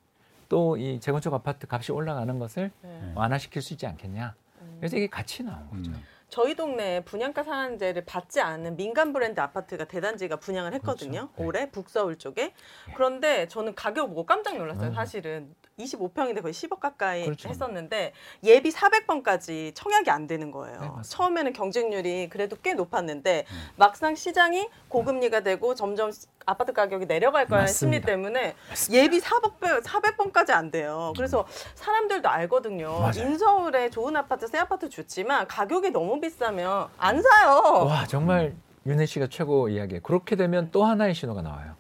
Speaker 3: 또 이 재건축 아파트 값이 올라가는 것을
Speaker 4: 네.
Speaker 3: 완화시킬 수 있지 않겠냐.
Speaker 4: 음.
Speaker 3: 그래서 이게 같이 나온 거죠.
Speaker 2: 음.
Speaker 4: 저희 동네에 분양가 상한제를 받지 않은 민간 브랜드 아파트가 대단지가 분양을 했거든요.
Speaker 3: 그렇죠. 네.
Speaker 4: 올해 북서울 쪽에. 그런데 저는 가격 보고 깜짝 놀랐어요.
Speaker 3: 음.
Speaker 4: 사실은 25평인데 거의 10억 가까이
Speaker 3: 그렇죠.
Speaker 4: 했었는데 예비 400번까지 청약이 안 되는 거예요.
Speaker 3: 네, 맞습니다.
Speaker 4: 처음에는 경쟁률이 그래도 꽤 높았는데
Speaker 3: 음.
Speaker 4: 막상 시장이 고금리가 되고 점점 아파트 가격이 내려갈 거라는 심리
Speaker 3: 맞습니다.
Speaker 4: 때문에 예비 400번, 400번까지 안 돼요. 그래서 사람들도 알거든요.
Speaker 3: 음. 맞아요.
Speaker 4: 인서울에 좋은 아파트, 새 아파트 좋지만 가격이 너무 비싸면 안 사요.
Speaker 3: 와 정말 윤혜 씨가 최고 이야기에 그렇게 되면 또 하나의 신호가 나와요.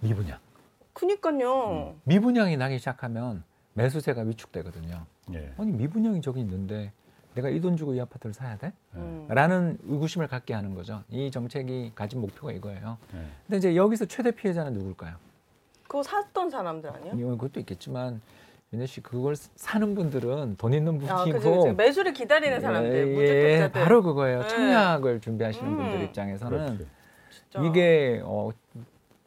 Speaker 3: 미분양.
Speaker 4: 그니까요.
Speaker 3: 미분양이 나기 시작하면 매수세가 위축되거든요.
Speaker 2: 예.
Speaker 3: 아니 미분양이 저기 있는데 내가 이 돈 주고 이 아파트를 사야 돼?
Speaker 4: 음.
Speaker 3: 라는 의구심을 갖게 하는 거죠. 이 정책이 가진 목표가 이거예요.
Speaker 2: 예.
Speaker 3: 근데 이제 여기서 최대 피해자는 누굴까요?
Speaker 4: 그거 샀던 사람들 아니야?
Speaker 3: 이건 그것도 있겠지만 윤혜 씨 그걸 사는 분들은 돈 있는
Speaker 4: 아,
Speaker 3: 분이고
Speaker 4: 그죠. 매수를 기다리는 사람들,
Speaker 3: 예,
Speaker 4: 무주택자들.
Speaker 3: 바로 그거예요.
Speaker 4: 네.
Speaker 3: 청약을 준비하시는
Speaker 4: 음.
Speaker 3: 분들 입장에서는
Speaker 2: 그렇지.
Speaker 4: 진짜.
Speaker 3: 이게 어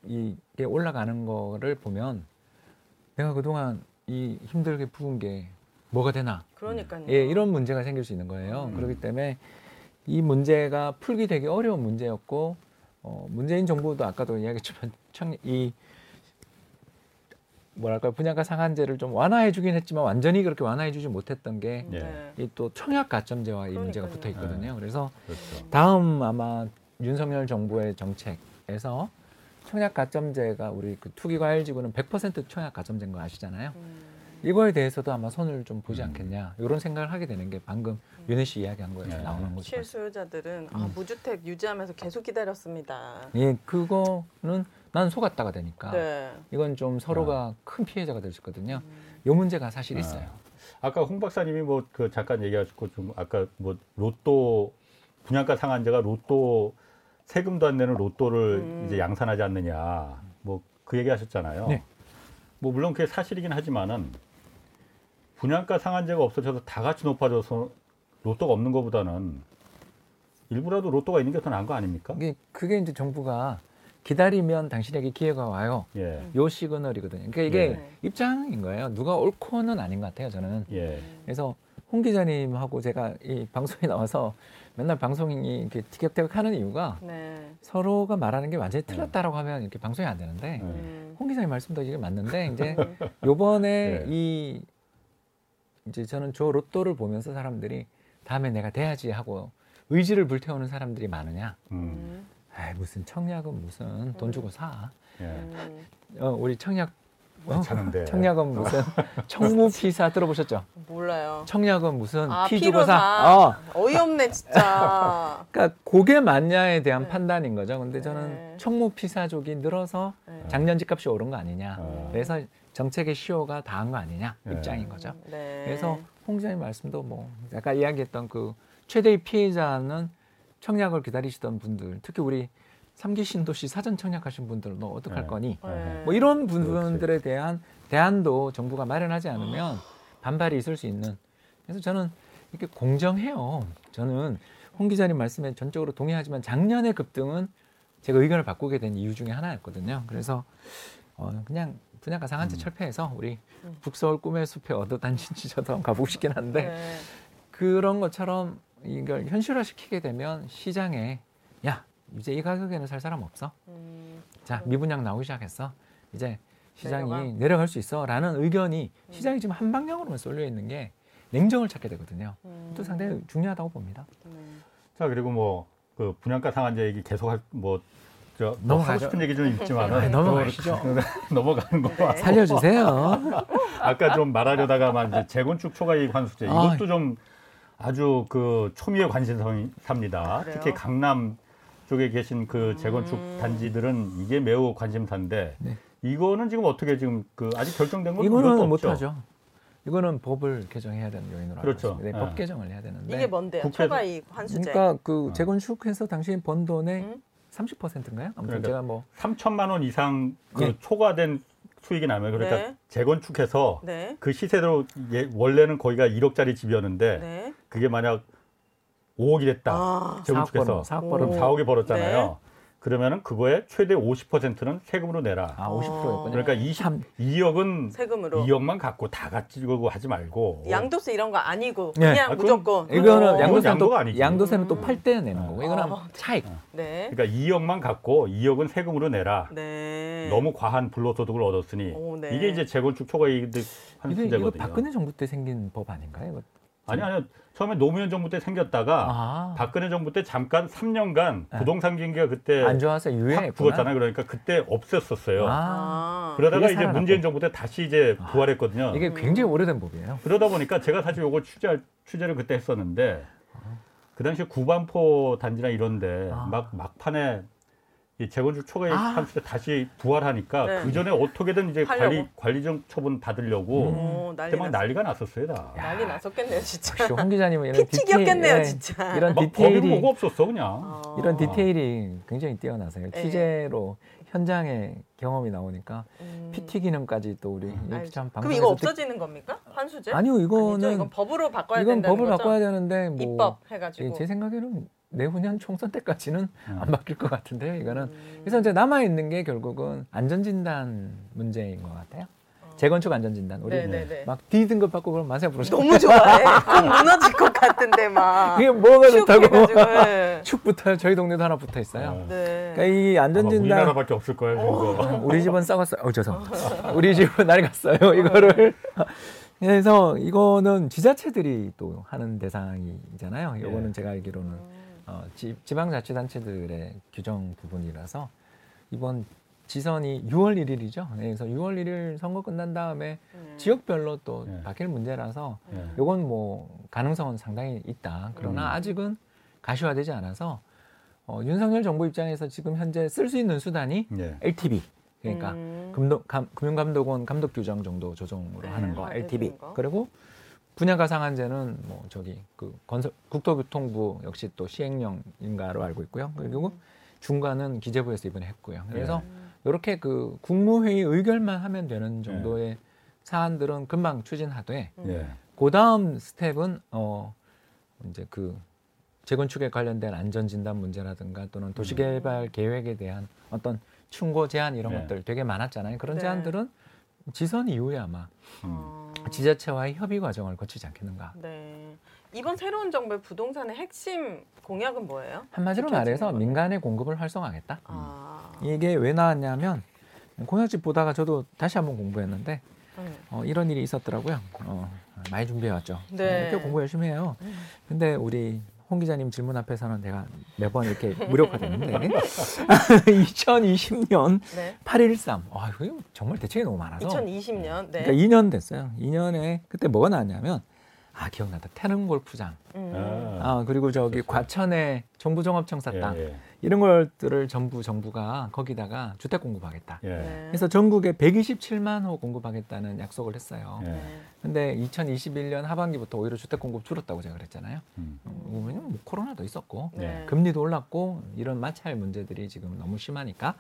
Speaker 3: 이게 올라가는 거를 보면 내가 그동안 이 힘들게 부은 게 뭐가 되나
Speaker 4: 그러니까요.
Speaker 3: 예 이런 문제가 생길 수 있는 거예요
Speaker 4: 음.
Speaker 3: 그렇기 때문에 이 문제가 풀기 되게 어려운 문제였고 어 문재인 정부도 아까도 이야기했지만 청 이 뭐랄까 분양가 상한제를 좀 완화해 주긴 했지만 완전히 그렇게 완화해 주지 못했던 게이
Speaker 2: 예.
Speaker 3: 또 청약 가점제와 이 문제가
Speaker 4: 그러니까요.
Speaker 3: 붙어 있거든요 그래서
Speaker 2: 그렇죠.
Speaker 3: 다음 아마 윤석열 정부의 정책에서 청약 가점제가 우리 그 투기과열지구는 100% 청약 가점제인 거 아시잖아요.
Speaker 4: 음.
Speaker 3: 이거에 대해서도 아마 손을 좀 보지
Speaker 2: 음.
Speaker 3: 않겠냐 이런 생각을 하게 되는 게 방금 윤혜 씨 이야기한 거에서
Speaker 2: 네.
Speaker 3: 나오는 거죠.
Speaker 4: 실수요자들은 아,
Speaker 3: 음.
Speaker 4: 무주택 유지하면서 계속 기다렸습니다.
Speaker 3: 예, 그거는 난 속았다가 되니까
Speaker 4: 네.
Speaker 3: 이건 좀 서로가 큰 피해자가 될 수 있거든요. 이 문제가 사실
Speaker 2: 아.
Speaker 3: 있어요.
Speaker 2: 아까 홍 박사님이 뭐 그 잠깐 얘기하셨고 좀 아까 뭐 로또 분양가 상한제가 로또 세금도 안 내는 로또를
Speaker 4: 음.
Speaker 2: 이제 양산하지 않느냐 뭐 그 얘기하셨잖아요.
Speaker 3: 네.
Speaker 2: 뭐 물론 그게 사실이긴 하지만은 분양가 상한제가 없어져서 다 같이 높아져서 로또가 없는 것보다는 일부라도 로또가 있는 게 더 나은 거 아닙니까?
Speaker 3: 이게 그게 이제 정부가 기다리면 당신에게 기회가 와요.
Speaker 2: 예,
Speaker 3: 요 시그널이거든요. 그러니까 이게
Speaker 4: 네.
Speaker 3: 입장인 거예요. 누가 옳고는 아닌 것 같아요. 저는.
Speaker 2: 예,
Speaker 3: 그래서 홍 기자님하고 제가 이 방송에 나와서 맨날 방송이 이렇게 티격태격 하는 이유가
Speaker 4: 네.
Speaker 3: 서로가 말하는 게 완전히 틀렸다라고 하면 이렇게 방송이 안 되는데
Speaker 2: 네.
Speaker 4: 음.
Speaker 3: 홍 기자님 말씀도 이게 맞는데 이제 요번에
Speaker 2: 네.
Speaker 3: 이 이제 저는 저 로또를 보면서 사람들이 다음에 내가 돼야지 하고 의지를 불태우는 사람들이 많으냐?
Speaker 2: 음,
Speaker 4: 음.
Speaker 3: 아 무슨 청약은 무슨 돈 주고 사.
Speaker 2: 예,
Speaker 4: 음.
Speaker 3: 어, 우리 청약 어?
Speaker 2: 괜찮은데.
Speaker 3: 청약은 무슨 청무피사 들어보셨죠?
Speaker 4: 몰라요.
Speaker 3: 청약은 무슨
Speaker 4: 아,
Speaker 3: 피 주고
Speaker 4: 피로사.
Speaker 3: 사. 어.
Speaker 4: 어이없네 진짜.
Speaker 3: 그러니까 그게 맞냐에 대한
Speaker 4: 네.
Speaker 3: 판단인 거죠. 근데 저는
Speaker 4: 네.
Speaker 3: 청무피사족이 늘어서
Speaker 4: 네.
Speaker 3: 작년 집값이 오른 거 아니냐.
Speaker 2: 어.
Speaker 3: 그래서 정책의 시효가 다한 거 아니냐
Speaker 2: 네.
Speaker 3: 입장인 거죠.
Speaker 4: 네.
Speaker 3: 그래서 홍 기자님 말씀도 뭐 아까 이야기했던 그 최대의 피해자는 청약을 기다리시던 분들, 특히 우리 삼기 신도시 사전 청약하신 분들 너 어떡할
Speaker 2: 네.
Speaker 3: 거니?
Speaker 4: 네.
Speaker 3: 뭐 이런 분들에 대한 대안도 정부가 마련하지 않으면 반발이 있을 수 있는. 그래서 저는 이렇게 공정해요. 저는 홍 기자님 말씀에 전적으로 동의하지만 작년의 급등은 제가 의견을 바꾸게 된 이유 중에 하나였거든요. 그래서 어 그냥 분양가 상한제
Speaker 2: 음.
Speaker 3: 철폐해서 우리
Speaker 4: 음.
Speaker 3: 북서울 꿈의 숲에 얻어 단신지 저도 한번 가보고 싶긴 한데
Speaker 4: 네.
Speaker 3: 그런 것처럼 이걸 현실화시키게 되면 시장에 야 이제 이 가격에는 살 사람 없어.
Speaker 4: 음.
Speaker 3: 자 미분양 나오기 시작했어. 이제 시장이
Speaker 4: 내려가.
Speaker 3: 내려갈 수 있어라는 의견이
Speaker 4: 음.
Speaker 3: 시장이 지금 한 방향으로만 쏠려 있는 게 냉정을 찾게 되거든요.
Speaker 4: 음.
Speaker 3: 또 상당히 중요하다고 봅니다.
Speaker 4: 네.
Speaker 2: 자 그리고 뭐 그 분양가 상한제 얘기 계속 할, 뭐저뭐 하고
Speaker 3: 넘어가죠.
Speaker 2: 싶은 얘기 좀
Speaker 3: 아,
Speaker 2: 있지만
Speaker 3: 넘어가시죠.
Speaker 2: 넘어가는 거.
Speaker 4: 네.
Speaker 3: 살려주세요.
Speaker 2: 아까 좀 말하려다가만 이제 재건축 초과이익 환수제
Speaker 3: 아.
Speaker 2: 이것도 좀 아주 그 초미의 관심사입니다.
Speaker 4: 그래요?
Speaker 2: 특히 강남 쪽에 계신 그 재건축
Speaker 4: 음.
Speaker 2: 단지들은 이게 매우 관심사인데
Speaker 3: 네.
Speaker 2: 이거는 지금 어떻게 지금 그 아직 결정된 건
Speaker 3: 이거는
Speaker 2: 없죠?
Speaker 3: 못하죠. 이거는 법을 개정해야 되는 요인으로
Speaker 2: 그렇죠.
Speaker 3: 알고 있습니다. 네,
Speaker 2: 예.
Speaker 3: 법 개정을 해야 되는데.
Speaker 4: 이게 뭔데요?
Speaker 2: 국회에서-
Speaker 4: 초과 이익 환수제.
Speaker 3: 그러니까 그
Speaker 2: 어.
Speaker 3: 재건축해서 당시 번 돈의
Speaker 4: 음?
Speaker 3: 30%인가요? 아무튼
Speaker 2: 그러니까
Speaker 3: 제가 뭐
Speaker 2: 3천만 원 이상 그
Speaker 3: 예.
Speaker 2: 초과된 수익이 나면 그러니까
Speaker 4: 네.
Speaker 2: 재건축해서
Speaker 4: 네.
Speaker 2: 그 시세대로 예, 원래는 거기가 1억짜리 집이었는데
Speaker 4: 네.
Speaker 2: 그게 만약 5억이 됐다.
Speaker 4: 아.
Speaker 2: 재건축해서
Speaker 3: 사억
Speaker 4: 오.
Speaker 3: 벌어
Speaker 2: 그럼 4억이 벌었잖아요.
Speaker 4: 네.
Speaker 2: 그러면은 그거의 최대 50%는 세금으로 내라.
Speaker 3: 아 50%였군요.
Speaker 2: 그러니까 22억은
Speaker 4: 세금으로.
Speaker 2: 2억만 갖고 다 같이고 하지 말고
Speaker 4: 양도세 이런 거 아니고
Speaker 3: 네.
Speaker 4: 그냥
Speaker 2: 아, 그건-
Speaker 4: 무조건.
Speaker 3: 이거는
Speaker 4: 어.
Speaker 3: 양도세는 또
Speaker 2: 아니지.
Speaker 3: 양도세는 또
Speaker 4: 음.
Speaker 3: 팔때 내는 거고 이거는
Speaker 4: 아.
Speaker 3: 차익.
Speaker 4: 네.
Speaker 2: 그러니까 2억만 갖고 2억은 세금으로 내라.
Speaker 4: 네.
Speaker 2: 너무 과한 불로소득을 얻었으니
Speaker 4: 오, 네.
Speaker 2: 이게 이제 재건축 초과이익
Speaker 3: 이게
Speaker 2: 환수제거든요.
Speaker 3: 이거 박근혜 정부 때 생긴 법 아닌가요?
Speaker 2: 아니 아니요. 처음에 노무현 정부 때 생겼다가
Speaker 3: 아,
Speaker 2: 박근혜 정부 때 잠깐 3년간
Speaker 3: 네.
Speaker 2: 부동산 경기가 그때
Speaker 3: 안 좋아서.
Speaker 2: 죽었잖아요. 그러니까 그때 없앴었어요.
Speaker 3: 아,
Speaker 4: 아.
Speaker 2: 그러다가 이제. 문재인 정부 때 다시 이제 부활했거든요.
Speaker 3: 이게 굉장히 오래된 법이에요.
Speaker 2: 그러다 보니까 제가 사실 요거 취재 취재를 그때 했었는데 그 당시에 구반포 단지나 이런데
Speaker 3: 아.
Speaker 2: 막 막판에 이 재건축 초과이익
Speaker 3: 아.
Speaker 2: 환수 때 다시 부활하니까
Speaker 4: 네.
Speaker 2: 그 전에 어떻게든 이제
Speaker 4: 하려고.
Speaker 2: 관리 관리정 처분 받으려고
Speaker 4: 오, 난리
Speaker 2: 그때 막
Speaker 4: 났,
Speaker 2: 난리가 났었어요 다.
Speaker 4: 난리 났었겠네요, 진짜.
Speaker 3: 역시 홍 기자님은 이런
Speaker 4: 피치기였겠네요,
Speaker 3: 디테일, 예,
Speaker 4: 진짜.
Speaker 3: 이런
Speaker 2: 막
Speaker 3: 디테일이
Speaker 2: 뭐가 없었어 그냥.
Speaker 4: 어.
Speaker 3: 이런 디테일이 굉장히 뛰어나세요.
Speaker 4: 네.
Speaker 3: 취재로 현장의 경험이 나오니까
Speaker 4: 음.
Speaker 3: PT 기능까지 또 우리 이렇게
Speaker 4: 알죠.
Speaker 3: 참
Speaker 4: 그럼
Speaker 3: 방송에서
Speaker 4: 이거
Speaker 3: 듣-
Speaker 4: 없어지는 겁니까? 환수제?
Speaker 3: 아니요 이거는
Speaker 4: 아니죠? 이건 법으로 바꿔야
Speaker 3: 이건
Speaker 4: 된다는
Speaker 3: 법을
Speaker 4: 거죠?
Speaker 3: 바꿔야 되는데 뭐
Speaker 4: 입법
Speaker 3: 예,
Speaker 4: 해가지고.
Speaker 3: 제 생각에는 내후년 총선 때까지는
Speaker 2: 음.
Speaker 3: 안 바뀔 것 같은데요. 이거는
Speaker 4: 음.
Speaker 3: 그래서 이제 남아 있는 게 결국은 안전진단 문제인 것 같아요.
Speaker 4: 어.
Speaker 3: 재건축 안전진단 우리
Speaker 4: 네네네.
Speaker 3: 막 D 등급 받고 그럼 만세 부르시죠.
Speaker 4: 너무 좋아해. 꼭 무너질 것 같은데 막.
Speaker 3: 이게 뭐가
Speaker 4: 축
Speaker 3: 좋다고
Speaker 4: 네.
Speaker 3: 축 붙어요. 저희 동네도 하나 붙어 있어요.
Speaker 2: 어.
Speaker 4: 네.
Speaker 3: 그러니까 이 안전진단
Speaker 2: 우리나라밖에 없을 거예요 이거.
Speaker 3: 우리 집은 썩었어요. 어, 죄송. 우리 집은 낡았어요. 이거를. 그래서 이거는 지자체들이 또 하는 대상이잖아요. 이거는
Speaker 2: 예.
Speaker 3: 제가 알기로는
Speaker 4: 음.
Speaker 3: 어, 지, 지방자치단체들의 규정 부분이라서 이번 지선이 6월 1일이죠. 그래서 6월 1일 선거 끝난 다음에
Speaker 4: 음.
Speaker 3: 지역별로 또
Speaker 2: 예.
Speaker 3: 바뀔 문제라서
Speaker 2: 예.
Speaker 3: 요건 뭐 가능성은 상당히 있다. 그러나
Speaker 2: 음.
Speaker 3: 아직은 가시화되지 않아서 어, 윤석열 정부 입장에서 지금 현재 쓸 수 있는 수단이
Speaker 2: 예.
Speaker 3: LTV 그러니까
Speaker 4: 음.
Speaker 3: 금도, 감, 금융감독원 감독 규정 정도 조정으로
Speaker 4: 네,
Speaker 3: 하는 거 LTV. 그리고 분야가 상한제는 뭐 저기 그 건설 국토교통부 역시 또 시행령인가로 알고 있고요. 그리고 중간은 기재부에서 이번에 했고요. 그래서
Speaker 4: 음.
Speaker 3: 이렇게 그 국무회의 의결만 하면 되는 정도의 사안들은 금방 추진하되
Speaker 4: 음.
Speaker 2: 예.
Speaker 3: 그 다음 스텝은 어 이제 그 재건축에 관련된 안전진단 문제라든가 또는 도시개발 계획에 대한 어떤 충고 제한 이런
Speaker 2: 네.
Speaker 3: 것들 되게 많았잖아요. 그런
Speaker 4: 네.
Speaker 3: 제안들은 지선 이후에 아마
Speaker 2: 음.
Speaker 4: 어.
Speaker 3: 지자체와의 협의 과정을 거치지 않겠는가.
Speaker 4: 네. 이번 새로운 정부의 부동산의 핵심 공약은 뭐예요?
Speaker 3: 한마디로 말해서
Speaker 4: 거는?
Speaker 3: 민간의 공급을 활성화하겠다.
Speaker 4: 아.
Speaker 3: 이게 왜 나왔냐면 공약집 보다가 저도 다시 한번 공부했는데
Speaker 4: 음.
Speaker 3: 어, 이런 일이 있었더라고요. 어, 많이 준비해 왔죠.
Speaker 4: 네.
Speaker 3: 이렇게 공부 열심히 해요.
Speaker 4: 음.
Speaker 3: 근데 우리 홍 기자님 질문 앞에서는 내가 매번 이렇게 무력화되는데 2020년
Speaker 4: 네.
Speaker 3: 813. 아, 이거 정말 대책이 너무 많아서.
Speaker 4: 2020년. 네.
Speaker 3: 그러니까 2년 됐어요. 2년에 그때 뭐가 나왔냐면 아 기억나다. 태릉 골프장.
Speaker 4: 음.
Speaker 2: 아.
Speaker 3: 아 그리고 저기 과천에 정부종합청사
Speaker 2: 예,
Speaker 3: 땅
Speaker 2: 예.
Speaker 3: 이런 것들을 전부 정부가 거기다가 주택 공급하겠다.
Speaker 2: 예.
Speaker 4: 네.
Speaker 3: 그래서 전국에 127만 호 공급하겠다는 약속을 했어요.
Speaker 2: 예.
Speaker 4: 네.
Speaker 3: 근데 2021년 하반기부터 오히려 주택 공급 줄었다고 제가 그랬잖아요.
Speaker 2: 음.
Speaker 3: 어, 왜냐면 뭐 코로나도 있었고
Speaker 4: 네.
Speaker 3: 금리도 올랐고 이런 마찰 문제들이 지금 너무 심하니까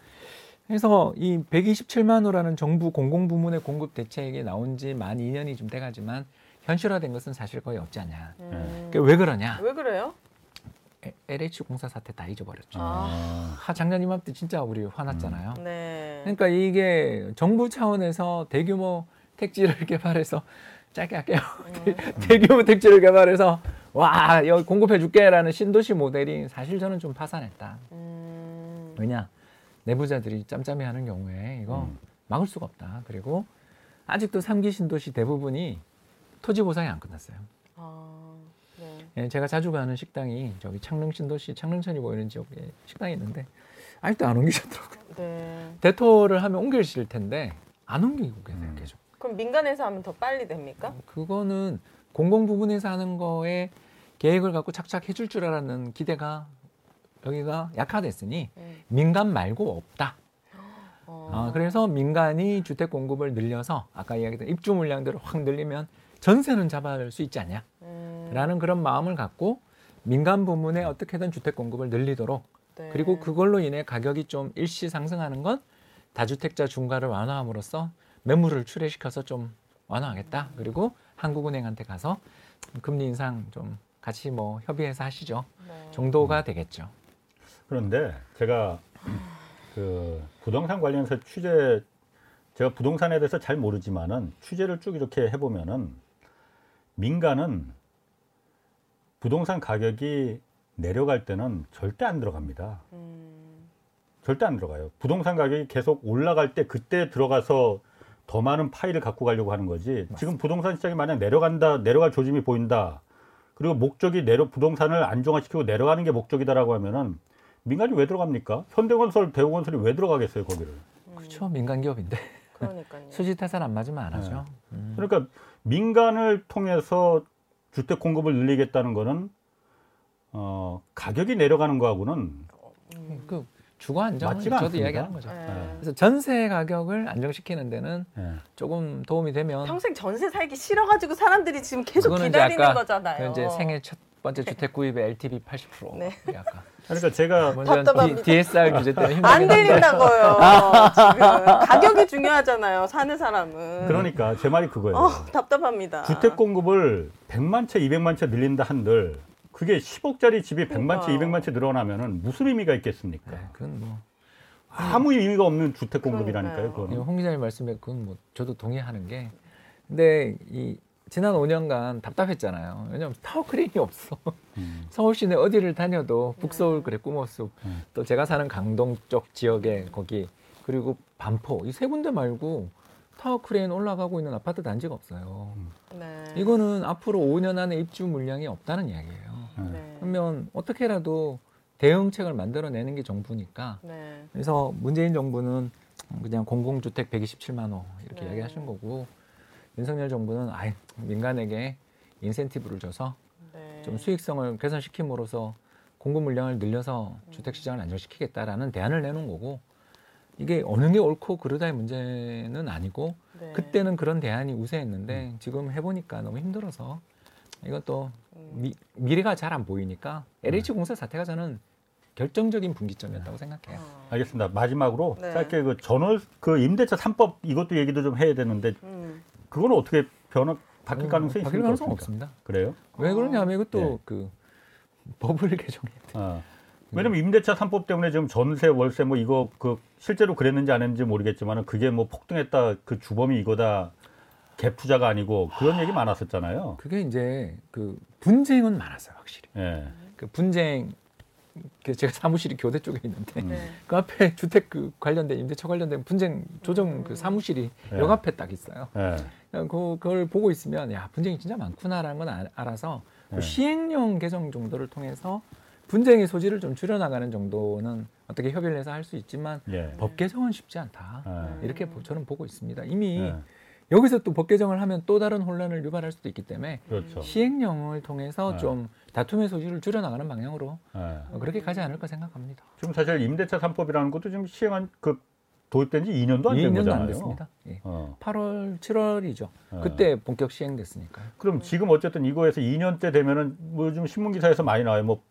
Speaker 3: 그래서 이 127만 호라는 정부 공공부문의 공급 대책이 나온 지 만 2년이 좀 돼가지만 현실화된 것은 사실 거의 없지 않냐.
Speaker 4: 음.
Speaker 3: 그게 왜 그러냐?
Speaker 4: 왜 그래요?
Speaker 3: 에- LH 공사 사태 다 잊어버렸죠.
Speaker 4: 아.
Speaker 3: 하 작년 이맘때 진짜 우리 화났잖아요.
Speaker 4: 네.
Speaker 3: 그러니까 이게 정부 차원에서 대규모 택지를 개발해서 짧게 할게요.
Speaker 4: 음.
Speaker 3: 대규모 택지를 개발해서 와 여기 공급해 줄게라는 신도시 모델이 사실 저는 좀 파산했다.
Speaker 4: 음.
Speaker 3: 왜냐 내부자들이 짬짬이 하는 경우에 이거
Speaker 2: 음.
Speaker 3: 막을 수가 없다. 그리고 아직도 삼기 신도시 대부분이 토지 보상이 안 끝났어요.
Speaker 4: 아. 네.
Speaker 3: 예, 제가 자주 가는 식당이 저기 창릉 신도시 창릉천이 보이는 지역에 식당이 있는데 아직도 안 옮기셨더라고요.
Speaker 4: 네.
Speaker 3: 대토를 하면 옮기실 텐데 안 옮기고 계세요
Speaker 2: 음.
Speaker 3: 계속.
Speaker 4: 그럼 민간에서 하면 더 빨리 됩니까?
Speaker 3: 그거는 공공 부분에서 하는 거에 계획을 갖고 착착 해줄 줄 알았는 기대가 여기가 약화됐으니
Speaker 4: 음.
Speaker 3: 민간 말고 없다.
Speaker 4: 어.
Speaker 3: 아, 그래서 민간이 주택 공급을 늘려서 아까 이야기했던 입주 물량들을 확 늘리면 전세는 잡아낼 수 있지 않냐?
Speaker 4: 음.
Speaker 3: 라는 그런 마음을 갖고 민간 부문에 어떻게든 주택 공급을 늘리도록
Speaker 4: 네.
Speaker 3: 그리고 그걸로 인해 가격이 좀 일시 상승하는 건 다주택자 중과를 완화함으로써 매물을 출회시켜서 좀 완화하겠다. 그리고 한국은행한테 가서 금리 인상 좀 같이 뭐 협의해서 하시죠.
Speaker 4: 네.
Speaker 3: 정도가 되겠죠.
Speaker 2: 그런데 제가 그 부동산 관련해서 취재 제가 부동산에 대해서 잘 모르지만은 취재를 쭉 이렇게 해보면은 민간은 부동산 가격이 내려갈 때는 절대 안 들어갑니다.
Speaker 4: 음.
Speaker 2: 절대 안 들어가요. 부동산 가격이 계속 올라갈 때 그때 들어가서 더 많은 파일을 갖고 가려고 하는 거지. 지금 부동산 시장이 만약 내려간다, 내려갈 조짐이 보인다. 그리고 목적이 내려 부동산을 안정화시키고 내려가는 게 목적이다라고 하면은 민간이 왜 들어갑니까? 현대건설, 대우건설이 왜 들어가겠어요 거기를?
Speaker 3: 그렇죠. 민간 기업인데
Speaker 4: 그러니까요.
Speaker 3: 수지 타산 안 맞으면 안 하죠. 음.
Speaker 2: 그러니까 민간을 통해서 주택 공급을 늘리겠다는 거는 어, 가격이 내려가는 거하고는
Speaker 3: 그 주거 안정을 저도
Speaker 2: 않습니다.
Speaker 3: 이야기하는 거죠.
Speaker 4: 네.
Speaker 3: 그래서 전세 가격을 안정시키는 데는
Speaker 2: 예.
Speaker 3: 조금 도움이 되면
Speaker 4: 평생 전세 살기 싫어가지고 사람들이 지금 계속 기다리는 거잖아요.
Speaker 3: 그 이제 생애 첫 번째 주택 구입의 LTV 80%
Speaker 4: 네.
Speaker 3: 약간
Speaker 2: 그러니까 제가
Speaker 3: 먼저
Speaker 4: 답답합니다.
Speaker 3: DSR 규제 때문에 힘들긴
Speaker 4: 안 들린다고요. 지금 가격이 중요하잖아요. 사는 사람은.
Speaker 2: 그러니까 제 말이 그거예요.
Speaker 4: 어, 답답합니다.
Speaker 2: 주택 공급을 100만 채, 200만 채 늘린다 한들 그게 10억짜리 집이 100만 채,
Speaker 4: 그러니까요.
Speaker 2: 200만 채 늘어나면은 무슨 의미가 있겠습니까?
Speaker 3: 네, 그건 뭐
Speaker 2: 아무 의미가 없는 주택 공급이라니까요. 그거는.
Speaker 3: 홍 기자님 말씀에 그건 뭐 저도 동의하는 게 근데 이 지난 5년간 답답했잖아요. 왜냐하면 타워 크레인이 없어.
Speaker 2: 음.
Speaker 3: 서울 시내 어디를 다녀도 북서울 그래 꿈의숲
Speaker 2: 음.
Speaker 3: 또 제가 사는 강동 쪽 지역에 거기 그리고 반포 이 세 군데 말고 타워 크레인 올라가고 있는 아파트 단지가 없어요.
Speaker 4: 네.
Speaker 3: 이거는 앞으로 5년 안에 입주 물량이 없다는 이야기예요.
Speaker 4: 네.
Speaker 3: 그러면 어떻게라도 대응책을 만들어내는 게 정부니까
Speaker 4: 네.
Speaker 3: 그래서 문재인 정부는 그냥 공공주택 127만 호 이렇게
Speaker 4: 네.
Speaker 3: 이야기하신 거고 윤석열 정부는 아예 민간에게 인센티브를 줘서
Speaker 4: 네.
Speaker 3: 좀 수익성을 개선시킴으로써 공급 물량을 늘려서 주택 시장을 안정시키겠다라는 대안을 내놓은 거고 이게 어느 게 옳고 그르다의 문제는 아니고
Speaker 4: 네.
Speaker 3: 그때는 그런 대안이 우세했는데 지금 해보니까 너무 힘들어서 이것도
Speaker 4: 음.
Speaker 3: 미, 미래가 잘 안 보이니까 LH 공사 사태가 저는 결정적인 분기점이었다고 생각해요.
Speaker 4: 어.
Speaker 2: 알겠습니다. 마지막으로
Speaker 4: 네.
Speaker 2: 짧게 그 전월 그 임대차 3법 이것도 얘기도 좀 해야 되는데
Speaker 4: 음.
Speaker 2: 그거는 어떻게 변화 바뀔 가능성이
Speaker 3: 바뀔? 가능성? 없습니다.
Speaker 2: 그래요?
Speaker 3: 왜 그러냐면 이것도
Speaker 2: 예.
Speaker 3: 그 법을 개정해야 돼.
Speaker 2: 어. 왜냐면 임대차 3법 때문에 지금 전세 월세 뭐 이거 그 실제로 그랬는지 안 했는지 모르겠지만은 그게 뭐 폭등했다 그 주범이 이거다 갭 투자가 아니고 그런 얘기 많았었잖아요.
Speaker 3: 그게 이제 그 분쟁은 많았어요, 확실히.
Speaker 2: 예.
Speaker 3: 그 분쟁 그 제가 사무실이 교대 쪽에 있는데
Speaker 2: 음.
Speaker 4: 네.
Speaker 3: 그 앞에 주택 그 관련된 임대차 관련된 분쟁 조정 그 사무실이
Speaker 2: 예.
Speaker 3: 역 앞에 딱 있어요.
Speaker 2: 예.
Speaker 3: 그냥 그, 그걸 보고 있으면 야 분쟁이 진짜 많구나라는 건 알- 알아서 그
Speaker 2: 네.
Speaker 3: 시행령 개정 정도를 통해서 분쟁의 소지를 좀 줄여나가는 정도는 어떻게 협의를 해서 할 수 있지만
Speaker 2: 예.
Speaker 3: 법 개정은 쉽지 않다.
Speaker 2: 예.
Speaker 3: 이렇게 보- 저는 보고 있습니다. 이미
Speaker 2: 예.
Speaker 3: 여기서 또 법 개정을 하면 또 다른 혼란을 유발할 수도 있기 때문에
Speaker 2: 그렇죠.
Speaker 3: 시행령을 통해서
Speaker 2: 네.
Speaker 3: 좀 다툼의 소지를 줄여나가는 방향으로
Speaker 2: 예.
Speaker 3: 어, 그렇게 가지 않을까 생각합니다.
Speaker 2: 지금 사실 임대차 3법이라는 것도 지금 시행한 그 도입된 지 2년도 안된
Speaker 3: 2년도
Speaker 2: 거잖아요.
Speaker 3: 안 됐습니다. 예.
Speaker 2: 어.
Speaker 3: 8월, 7월이죠.
Speaker 2: 예.
Speaker 3: 그때 본격 시행됐으니까요.
Speaker 2: 그럼 지금 어쨌든 이거에서 2년째 되면은 뭐 요즘 신문 기사에서 많이 나와요. 뭐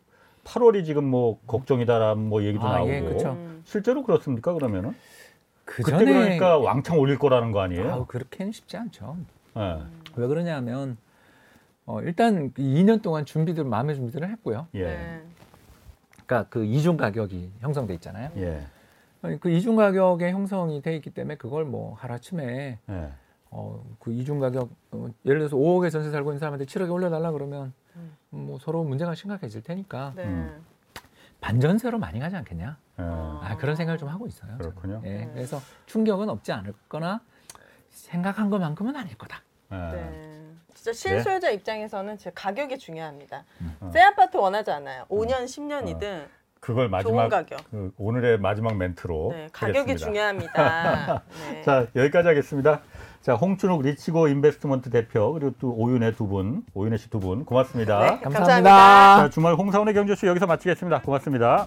Speaker 2: 8월이 지금 뭐 걱정이다라는 뭐 얘기도
Speaker 3: 아,
Speaker 2: 나오고.
Speaker 3: 예, 그쵸.
Speaker 4: 음.
Speaker 2: 실제로 그렇습니까? 그러면은
Speaker 3: 그
Speaker 2: 그때
Speaker 3: 전에
Speaker 2: 그러니까 왕창 올릴 거라는 거 아니에요?
Speaker 3: 아우, 그렇게는 쉽지 않죠.
Speaker 2: 예.
Speaker 3: 왜 그러냐면 어, 일단 2년 동안 준비들 마음의 준비들을 했고요.
Speaker 2: 예.
Speaker 4: 네.
Speaker 3: 그러니까 그 이중 가격이 형성돼 있잖아요.
Speaker 2: 예.
Speaker 3: 그 이중 가격의 형성이 돼 있기 때문에 그걸 뭐 하루아침에
Speaker 2: 예.
Speaker 3: 어, 그 이중 가격 어, 예를 들어서 5억에 전세 살고 있는 사람한테 7억에 올려달라 그러면
Speaker 4: 음.
Speaker 3: 뭐 서로 문제가 심각해질 테니까
Speaker 4: 네.
Speaker 2: 음.
Speaker 3: 반전세로 많이 가지 않겠냐?
Speaker 2: 예.
Speaker 3: 아, 그런 생각을 좀 하고 있어요.
Speaker 2: 그렇군요.
Speaker 3: 예,
Speaker 4: 네.
Speaker 3: 그래서 충격은 없지 않을 거나 생각한 것만큼은 아닐 거다.
Speaker 2: 예.
Speaker 4: 네. 진짜 실수요자 입장에서는 진짜 가격이 중요합니다.
Speaker 2: 어.
Speaker 4: 새 아파트 원하지 않아요. 5년, 10년이든
Speaker 2: 그걸 마지막
Speaker 4: 좋은 가격.
Speaker 2: 그 오늘의 마지막 멘트로
Speaker 4: 네, 가격이
Speaker 2: 하겠습니다.
Speaker 4: 중요합니다. 네.
Speaker 2: 자 여기까지 하겠습니다. 자, 홍춘욱 리치고 인베스트먼트 대표 그리고 또 오윤혜 두 분, 오윤혜 씨 두 분 고맙습니다.
Speaker 4: 네,
Speaker 3: 감사합니다.
Speaker 4: 감사합니다.
Speaker 2: 자, 주말 홍사원의 경제쇼 여기서 마치겠습니다. 고맙습니다.